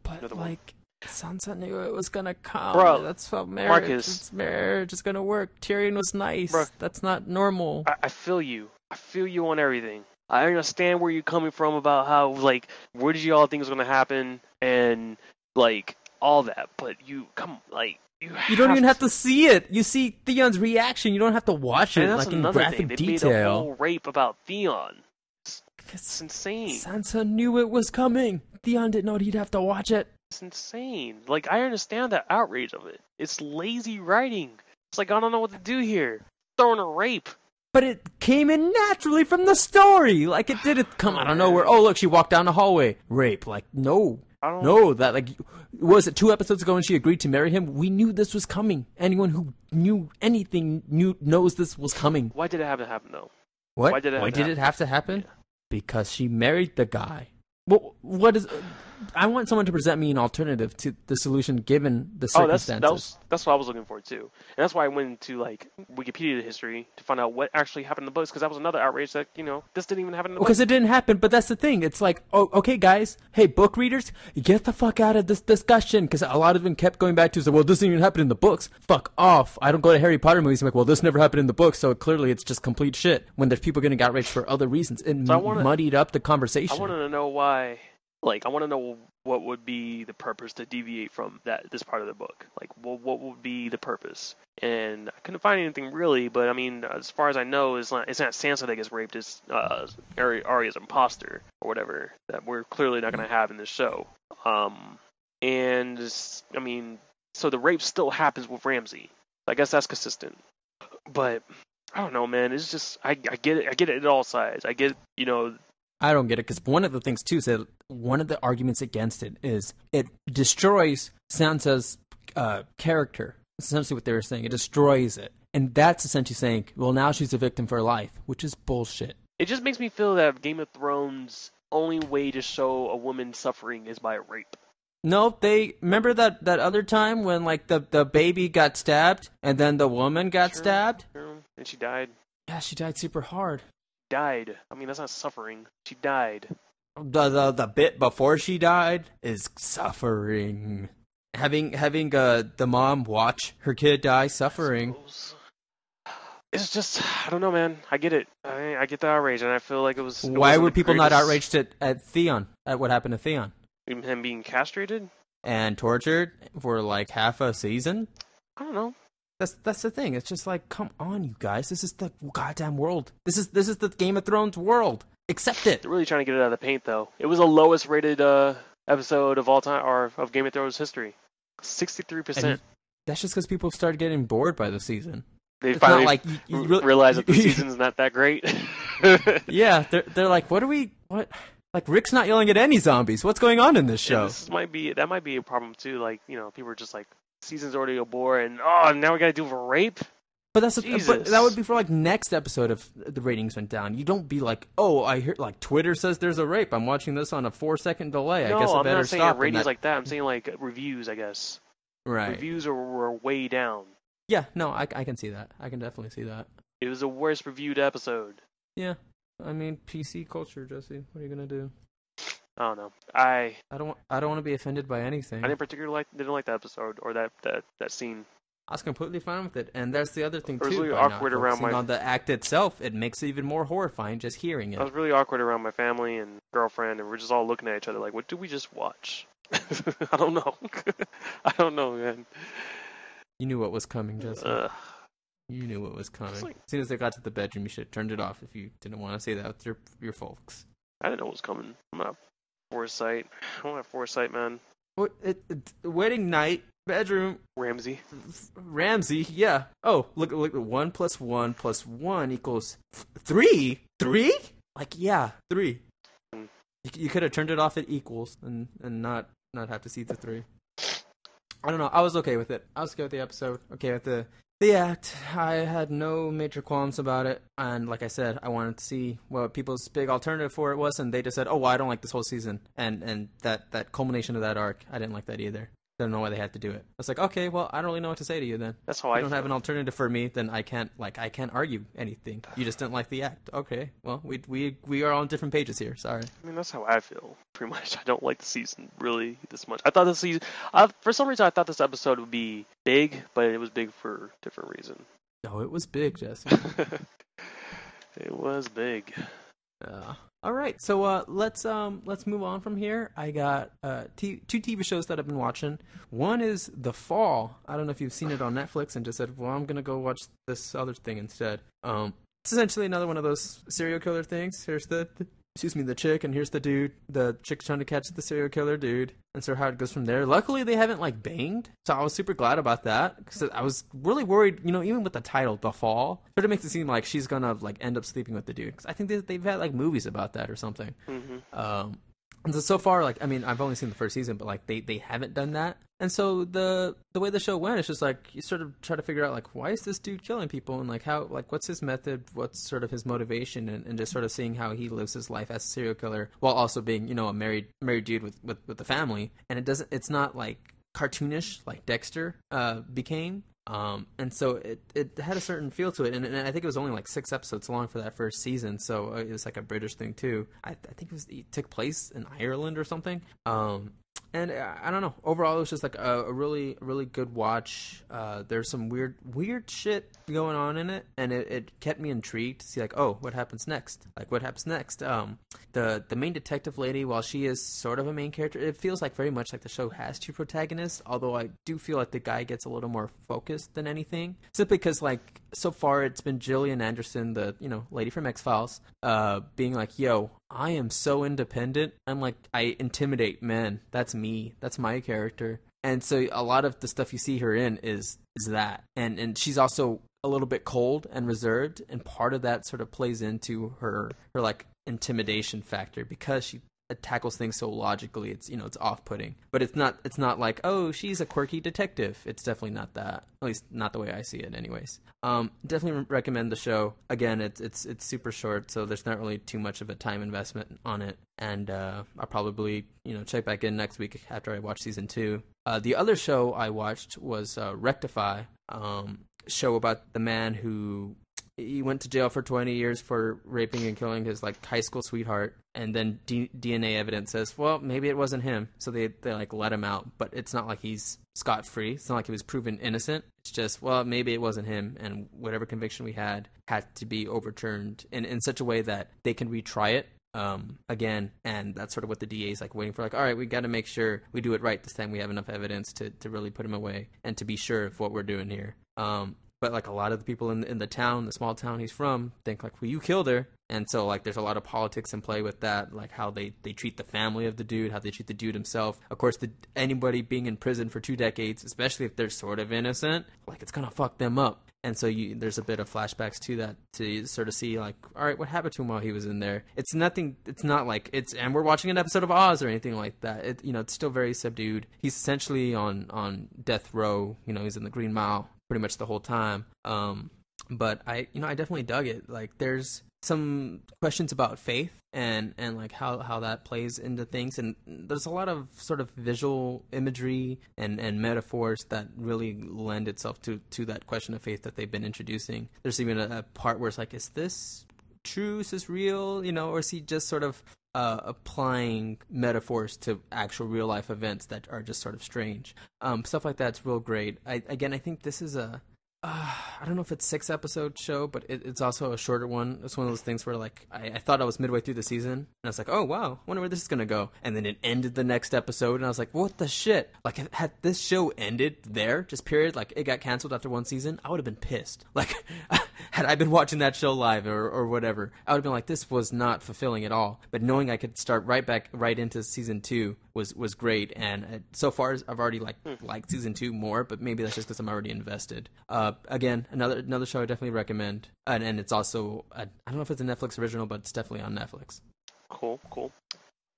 But Another one. like, Sansa knew it was gonna come. Bro, that's how marriage. Marcus. Marriage is gonna work. Tyrion was nice. Bro. That's not normal. I, I feel you. I feel you on everything. I understand where you're coming from about how like where did you all think was gonna happen and like all that, but you come like you. You don't even have to see it. You see Theon's reaction. You don't have to watch it like in graphic thing. They made a detail. whole rape about Theon. It's insane. Sansa knew it was coming. Theon didn't know he'd have to watch it. It's insane. Like I understand the outrage of it. It's lazy writing. It's like I don't know what to do here. Throwing a rape. But it came in naturally from the story. Like it didn't come out of nowhere. Oh, look, she walked down the hallway. Rape. Like, no. I don't No, that, like, was it two episodes ago when she agreed to marry him? We knew this was coming. Anyone who knew anything knew knows this was coming. Why did it have to happen though? What? Why did it have to happen? have to happen? Because she married the guy. Well, what is. I want someone to present me an alternative to the solution given the circumstances. Oh, that's that was that's what I was looking for too, and that's why I went into like Wikipedia history to find out what actually happened in the books, because that was another outrage that you know this didn't even happen in the Because it didn't happen, but that's the thing. It's like, oh, okay, guys, hey, book readers, get the fuck out of this discussion. Because a lot of them kept going back to, say, well, this didn't even happen in the books. Fuck off. I don't go to Harry Potter movies. I'm like, well, this never happened in the books, so clearly it's just complete shit. When there's people getting outraged for other reasons, it So wanna- muddied up the conversation. I wanted to know why. Like, I want to know what would be the purpose to deviate from that this part of the book. Like, what what would be the purpose? And I couldn't find anything really. But I mean, as far as I know, it's not it's not Sansa that gets raped. It's uh, Arya's imposter or whatever that we're clearly not going to have in this show. Um, and I mean, so the rape still happens with Ramsay. I guess that's consistent. But I don't know, man. It's just I I get it. I get it at all sides. I get you know I don't get it because one of the things too is that one of the arguments against it is it destroys Sansa's uh, character. That's essentially what they were saying. It destroys it, and that's essentially saying, well, now she's a victim for life, which is bullshit. It just makes me feel that Game of Thrones only way to show a woman suffering is by rape. No, they remember that that other time when like the the baby got stabbed and then the woman got Sure. stabbed. Know? And she died. Yeah, she died super hard. Died. I mean, that's not suffering. She died. The the the bit before she died is suffering. Having having uh the mom watch her kid die suffering. It's just I don't know, man. I get it. I I get the outrage, and I feel like it was. it Why were people not outraged at, at Theon at what happened to Theon Him being castrated? and tortured for like half a season? I don't know. That's that's the thing. It's just like, come on, you guys. This is the goddamn world. This is this is the Game of Thrones world. Accept it. They're really trying to get it out of the paint, though. It was the lowest rated uh, episode of all time, or of Game of Thrones history. Sixty-three percent. that's just because people started getting bored by the season. They It's finally like you, you realize that the [laughs] season's not that great. [laughs] yeah, they're they're like, what are we? What? Like Rick's not yelling at any zombies. What's going on in this show? this might be that might be a problem too. Like you know, people are just like season's already a bore, and oh, now we got to do a rape. But that's a, but that would be for like next episode if the ratings went down. You don't be like, oh, I hear like Twitter says there's a rape. I'm watching this on a four second delay. no, I guess I I'm better not saying stop. ratings that- like that. I'm saying like reviews. I guess right. reviews are, were way down. Yeah, no, I I can see that. I can definitely see that. It was the worst reviewed episode. Yeah, I mean PC culture, Jesse. What are you gonna do? I don't know. I I don't I don't want to be offended by anything. I didn't particularly like didn't like that episode or that that that scene. I was completely fine with it, and that's the other thing It was too. really awkward around my- on the act itself. It makes it even more horrifying just hearing it. I was really awkward around my family and girlfriend, and we're just all looking at each other like, "What did we just watch?" [laughs] I don't know. [laughs] I don't know, man. You knew what was coming, Jesse. Ugh. you knew what was coming. like- as soon as they got to the bedroom, you should have turned it off if you didn't want to say that with your your folks. I didn't know what was coming. I'm not foresight. I don't have foresight, man. What? It, it, wedding night, bedroom, Ramsay. Ramsay. Yeah. Oh, look, look. One plus one plus one equals th- three. Three? Like, yeah, three. Mm. You, you could have turned it off at equals and and not not have to see the three. I don't know. I was okay with it. I was okay with the episode. Okay with the the act. I had no major qualms about it. And like I said, I wanted to see what people's big alternative for it was, and they just said, "Oh, well, I don't like this whole season." And and that that culmination of that arc, I didn't like that either. Don't know why they had to do it. I was like, okay, well, I don't really know what to say to you then. That's how If I don't feel. have an alternative for me, then I can't like I can't argue anything. You just didn't like the act. Okay, well, we we we are on different pages here. Sorry. I mean, that's how I feel. Pretty much, I don't like the season really this much. I thought this season, I, for some reason, I thought this episode would be big, but it was big for a different reason. No, it was big, Jesse. [laughs] it was big. Uh, all right, so uh, let's um let's move on from here. I got uh t- two TV shows that I've been watching. One is The Fall. I don't know if you've seen it on Netflix and just said, well, I'm gonna go watch this other thing instead. Um, it's essentially another one of those serial killer things. Here's the, the excuse me, the chick, and here's the dude. The chick's trying to catch the serial killer dude, and so how it goes from there. Luckily, they haven't like banged, so I was super glad about that because I was really worried. You know, even with the title, "The Fall," sort of makes it seem like she's gonna like end up sleeping with the dude. Because I think they, they've had like movies about that or something. Mm-hmm. Um, so, so far, like I mean, I've only seen the first season, but like they, they haven't done that. And so the the way the show went, it's just like you sort of try to figure out like why is this dude killing people and like how like what's his method, what's sort of his motivation, and, and just sort of seeing how he lives his life as a serial killer while also being you know a married married dude with with, with the family. And it doesn't, it's not like cartoonish like Dexter uh, became. Um, and so it, it had a certain feel to it, and, and I think it was only like six episodes long for that first season, so it was like a British thing too. I, I think it was it took place in Ireland or something. Um, and uh, I don't know. Overall, it was just like a, a really, really good watch. Uh, there's some weird, weird shit going on in it, and it, it kept me intrigued to see like, oh, what happens next? Like, what happens next? Um, the the main detective lady, while she is sort of a main character, it feels like very much like the show has two protagonists. Although I do feel like the guy gets a little more focused than anything, simply because like so far it's been Gillian Anderson, the you know lady from X Files, uh, being like, yo, I am so independent. I'm like, I intimidate men. That's me. That's my character. And so a lot of the stuff you see her in is is that. And and she's also a little bit cold and reserved, and part of that sort of plays into her her like intimidation factor because she tackles things so logically it's you know it's off-putting. But it's not it's not like oh she's a quirky detective. It's definitely not that at least not the way i see it anyways. Um definitely recommend the show. Again it's it's it's super short so there's not really too much of a time investment on it. And uh i'll probably you know check back in next week after i watch season two. Uh the other show i watched was uh rectify um show about the man who he went to jail for 20 years for raping and killing his like high school sweetheart and then D- dna evidence says well maybe it wasn't him so they they like let him out but it's not like he's scot free it's not like he was proven innocent it's just well maybe it wasn't him and whatever conviction we had had to be overturned in in such a way that they can retry it um, again, and that's sort of what the DA is like waiting for. Like, all right, we got to make sure we do it right this time. We have enough evidence to, to really put him away and to be sure of what we're doing here. Um, but like a lot of the people in in the town, the small town he's from, think like, well, you killed her, and so like there's a lot of politics in play with that, like how they they treat the family of the dude, how they treat the dude himself. Of course, the anybody being in prison for two decades, especially if they're sort of innocent, like it's gonna fuck them up. And so you, there's a bit of flashbacks to that to sort of see like, all right, what happened to him while he was in there? It's nothing. It's not like it's, and we're watching an episode of Oz or anything like that. It, you know, it's still very subdued. He's essentially on on death row. You know, he's in the Green Mile pretty much the whole time. Um, but I, you know, I definitely dug it. Like, there's some questions about faith and and like how how that plays into things and there's a lot of sort of visual imagery and and metaphors that really lend itself to to that question of faith that they've been introducing there's even a, a part where it's like is this true is this real you know or is he just sort of uh, applying metaphors to actual real life events that are just sort of strange um, stuff like that's real great I, again i think this is a uh, I don't know if it's six episode show, but it, it's also a shorter one. It's one of those things where like I, I, thought I was midway through the season, and I was like, oh wow, wonder where this is gonna go. And then it ended the next episode, and I was like, what the shit? Like had this show ended there, just period, like it got canceled after one season, I would have been pissed. [laughs] Like had I been watching that show live or, or whatever, I would have been like, this was not fulfilling at all. But knowing I could start right back right into season two was was great, and uh, so far I've already like liked season two more, but maybe that's just because I'm already invested. Uh, again, another another show I definitely recommend, and, and it's also I I don't know if it's a Netflix original, but it's definitely on Netflix. Cool, cool.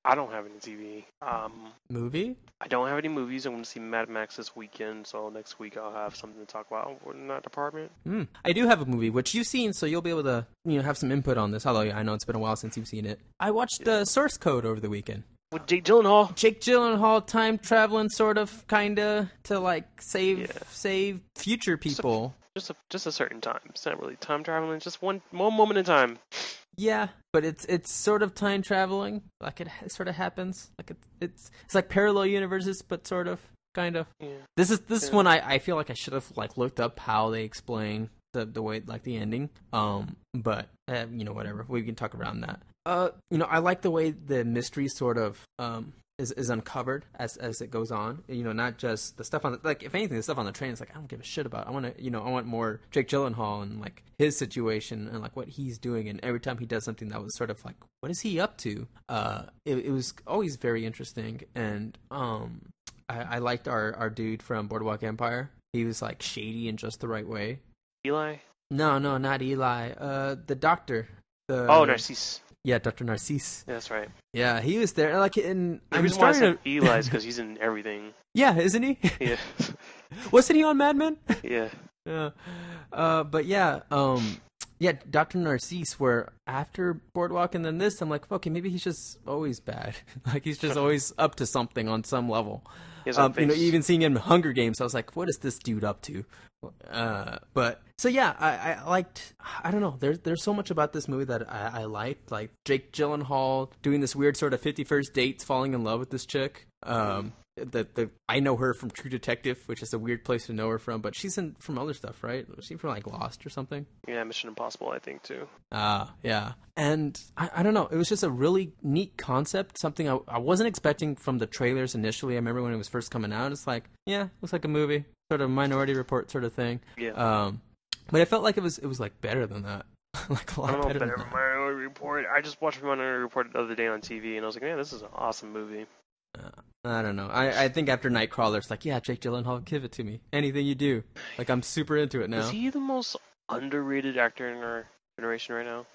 I don't have any TV. Um, Movie? I don't have any movies. I'm going to see Mad Max this weekend, so next week I'll have something to talk about in that department. Mm. I do have a movie which you've seen, so you'll be able to you know have some input on this. Although I know it's been a while since you've seen it. I watched uh, Source Code over the weekend. With Jake Gyllenhaal. Jake Gyllenhaal time traveling, sort of, kinda, to like save Yeah. save future people. Just a just a certain time. It's not really time traveling. Just one one moment in time. Yeah, but it's it's sort of time traveling. Like it, it sort of happens. Like it, it's it's like parallel universes, but sort of, kind of. Yeah. This is this is Yeah. one I, I feel like I should have like looked up how they explain the the way like the ending. Um, but uh, you know whatever we can talk around that. Uh, you know, I like the way the mystery sort of um is is uncovered as as it goes on. You know, not just the stuff on the, like if anything, the stuff on the train is like I don't give a shit about. I want to, you know, I want more Jake Gyllenhaal and like his situation and like what he's doing. And every time he does something that was sort of like, what is he up to? Uh, it, it was always very interesting. And um, I, I liked our our dude from Boardwalk Empire. He was like shady in just the right way. Eli. No, no, not Eli. Uh, the doctor. The, Oh, Narcisse. Yeah, Doctor Narcisse. Yeah, that's right. Yeah, he was there. Like, and The I'm reason why I starting said to. Eli is [laughs] because he's in everything. yeah, isn't he? [laughs] Yeah, [laughs] Wasn't he on Mad Men? yeah. yeah. Uh, but yeah, um, yeah, Doctor Narcisse. Where after Boardwalk and then this, I'm like, okay, maybe he's just always bad. like he's just always up to something on some level. Um, you know, even seeing him in Hunger Games, I was like, what is this dude up to? Uh, but so yeah, I, I liked. I don't know. There's there's so much about this movie that I, I liked. Like Jake Gyllenhaal doing this weird sort of fifty first dates, falling in love with this chick. Um, the the I know her from True Detective, which is a weird place to know her from, but she's in from other stuff, right? Was she from like Lost or something? Yeah, Mission Impossible, I think too. Ah, yeah. And I, I don't know. It was just a really neat concept. Something I, I wasn't expecting from the trailers initially. I remember when it was first coming out. It's like, yeah, looks like a movie, sort of Minority Report sort of thing. Yeah. Um, but I felt like it was it was like better than that. [laughs] like a lot don't know better better than. Minority Report. I just watched Minority Report the other day on TV, and I was like, man, this is an awesome movie. I don't know. I, I think after Nightcrawler, it's like, yeah, Jake Gyllenhaal, give it to me. Anything you do. Like I'm super into it now. Is he the most underrated actor in our generation right now?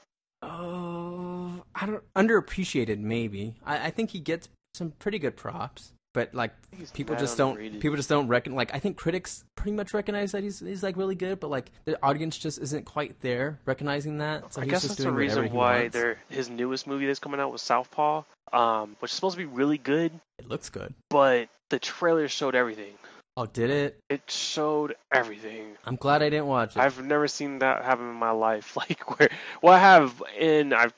Oh, I don't underappreciated. Maybe I, I think he gets some pretty good props, but like He's people just don't underrated. people just don't reckon. Like I think critics pretty much recognize that he's he's like really good, but like the audience just isn't quite there recognizing that. So I he's guess just that's the doing whatever reason why wants. they're, his newest movie that's coming out was Southpaw, um, which is supposed to be really good, It looks good. but the trailer showed everything. Oh, did it? It showed everything. I'm glad I didn't watch it. I've never seen that happen in my life. [laughs] Like where, well, I have, and I,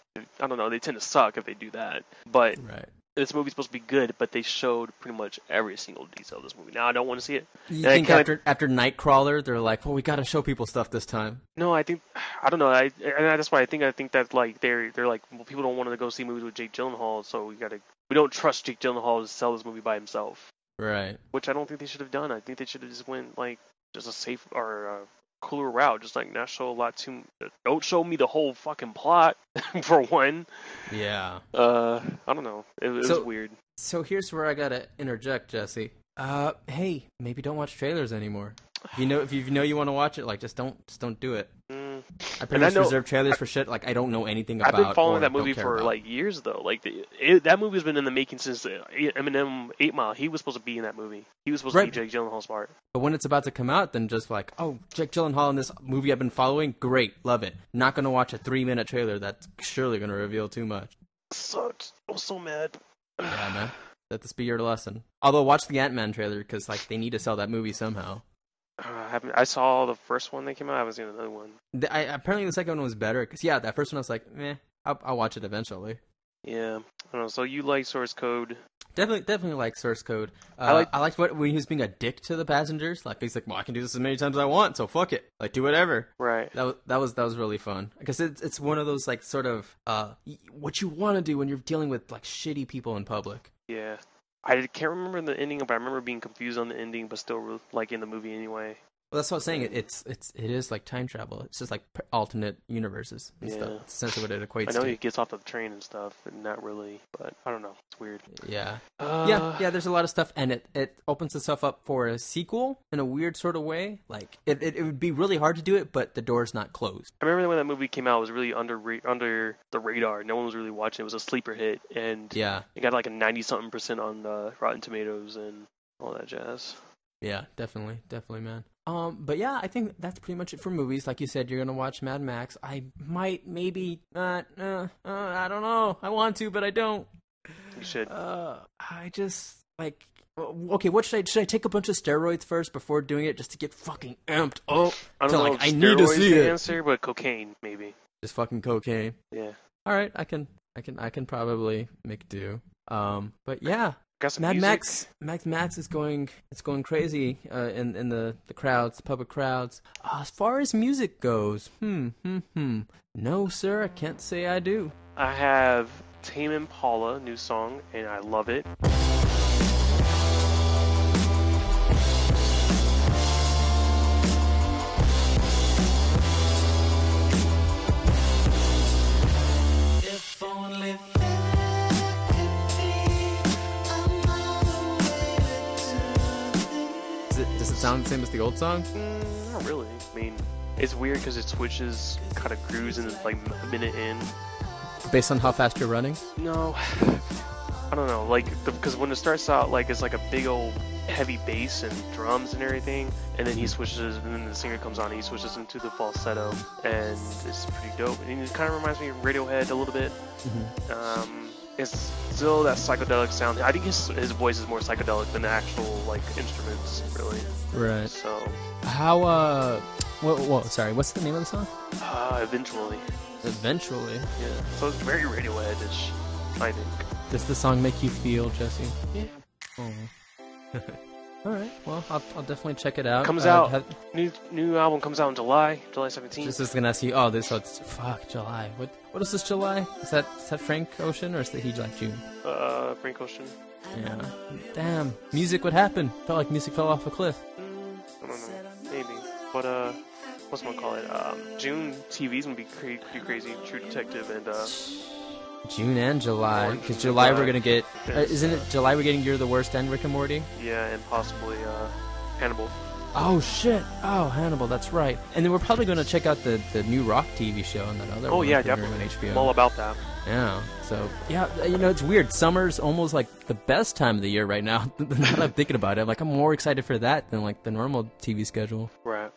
I don't know. They tend to suck if they do that. But right. This movie's supposed to be good, but they showed pretty much every single detail of this movie. Now I don't want to see it. You I think kinda- after after Nightcrawler, they're like, well, we got to show people stuff this time. No, I think I don't know. I and that's why I think I think that like they're they're like well, people don't want to go see movies with Jake Gyllenhaal, so we gotta we don't trust Jake Gyllenhaal to sell this movie by himself, Right. which I don't think they should have done. I think they should have just went like just a safe or a cooler route, just like not show a lot too. Don't show me the whole fucking plot [laughs] for one. Yeah. Uh, I don't know. It, it So- was weird. So here's where I gotta interject, Jesse. Uh, hey, maybe don't watch trailers anymore. If you know, if you know you want to watch it, like just don't, just don't do it. Mm. I pretty much know- reserve trailers for shit like I don't know anything about. I've been following that movie for about. like years though. Like the, it, that movie's been in the making since uh, Eminem Eight Mile. He was supposed to be in that movie. He was supposed Right. to be Jake Gyllenhaal's part. But when it's about to come out, then just like, oh, Jake Gyllenhaal in this movie I've been following, great, love it. Not gonna watch a three minute trailer that's surely gonna reveal too much. Sucked. I was so mad. Yeah, man. Let this be your lesson. Although watch the Ant Man trailer because like they need to sell that movie somehow. I haven't. I saw the first one that came out. I haven't seen another one. The, I, apparently the second one was better because yeah, that first one I was like, meh, I'll, I'll watch it eventually. Yeah. I don't know. So you like Source Code? Definitely, definitely like source code. Uh, I like- I liked what when he was being a dick to the passengers. Like he's like, well, I can do this as many times as I want, so fuck it, like do whatever. Right. That was that was that was really fun because it's it's one of those like sort of uh y- what you want to do when you're dealing with like shitty people in public. Yeah. I can't remember the ending, but I remember being confused on the ending, but still like in the movie anyway. Well, that's what I'm saying. It, it's it's it is like time travel. It's just like alternate universes and Yeah. stuff. It's essentially what it equates I know to. he gets off the train and stuff, but not really. But I don't know. It's weird. Yeah. Uh, yeah, yeah. There's a lot of stuff, and it, it opens itself up for a sequel in a weird sort of way. Like it, it, it would be really hard to do it, but the door's not closed. I remember when that movie came out, it was really under under the radar. No one was really watching. It was a sleeper hit, and Yeah, it got like a ninety something percent on uh, Rotten Tomatoes and all that jazz. yeah, definitely, definitely, man. Um, but yeah, I think that's pretty much it for movies. Like you said, you're gonna watch Mad Max. I might, maybe, not. Uh, uh, I don't know. I want to, but I don't. You should. Uh, I just like. Okay, what should I should I take a bunch of steroids first before doing it just to get fucking amped? Oh, I don't know. like, I need to see the it. answer, but cocaine maybe. just fucking cocaine. Yeah. All right, I can, I can, I can probably make do. Um, but yeah, got some Mad music. Max, Mad Max is going, it's going crazy uh, in in the the crowds, the public crowds. Uh, as far as music goes, hmm, hmm, hmm. No, sir, I can't say I do. I have Tame Impala new song, and I love it. Same as the old song? Mm, not really. I mean, it's weird because it switches kind of grooves in like a minute in. Based on how fast you're running? No, I don't know. Like, because when it starts out, like it's like a big old heavy bass and drums and everything, and then he switches, and then the singer comes on, and he switches into the falsetto, and it's pretty dope. And it kind of reminds me of Radiohead a little bit. Um, it's still that psychedelic sound. I think his his voice is more psychedelic than the actual like instruments, really. Right. So, How? uh... Whoa, whoa, sorry. What's the name of the song? uh, eventually, Eventually. yeah. So it's very Radiohead-ish, I think. Does the song make you feel, Jesse? Yeah. Oh. [laughs] All right. Well, I'll, I'll definitely check it out. Comes Uh, out have- new new album comes out in July, July 17th. Just was gonna ask you. Oh, this. Oh, it's, fuck July. What? What is this July? Is that is that Frank Ocean or is that he like June? uh, Frank Ocean. Yeah. Damn. Music. What happened? Felt like music fell off a cliff. Mm, I don't know, maybe. But uh, what's one call it? Um, June TV's gonna be cra- pretty crazy. True Detective and uh, June and July. Because and July we're gonna get. Uh, isn't it July we're getting You're the Worst and Rick and Morty? yeah, and possibly uh, Hannibal. Oh shit! Oh Hannibal, that's right. And then we're probably gonna check out the the new Rock TV show and that other. Oh one yeah, definitely. HBO. I'm all about that. Yeah. So yeah, you know it's weird. Summer's almost like the best time of the year right now. [laughs] now that I'm thinking about it, like I'm more excited for that than like the normal TV schedule. Right.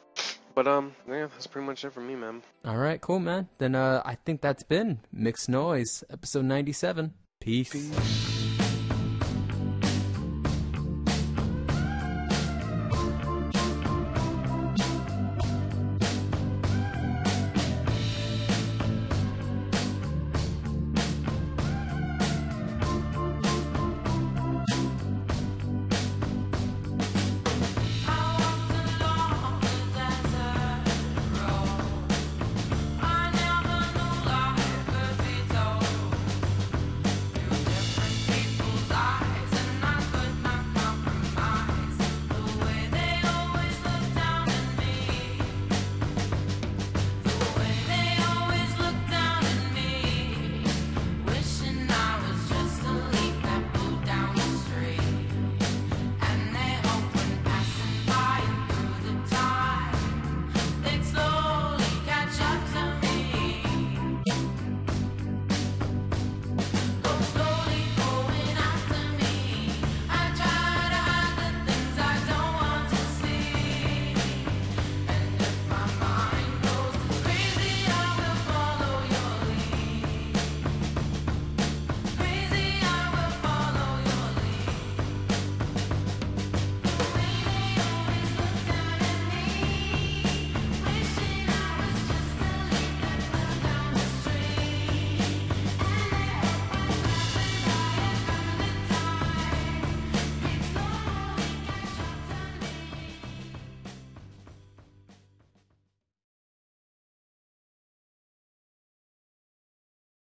But um, yeah, that's pretty much it for me, man. All right, cool, man. Then uh, I think that's been Mixed Noise, episode 97. Peace. They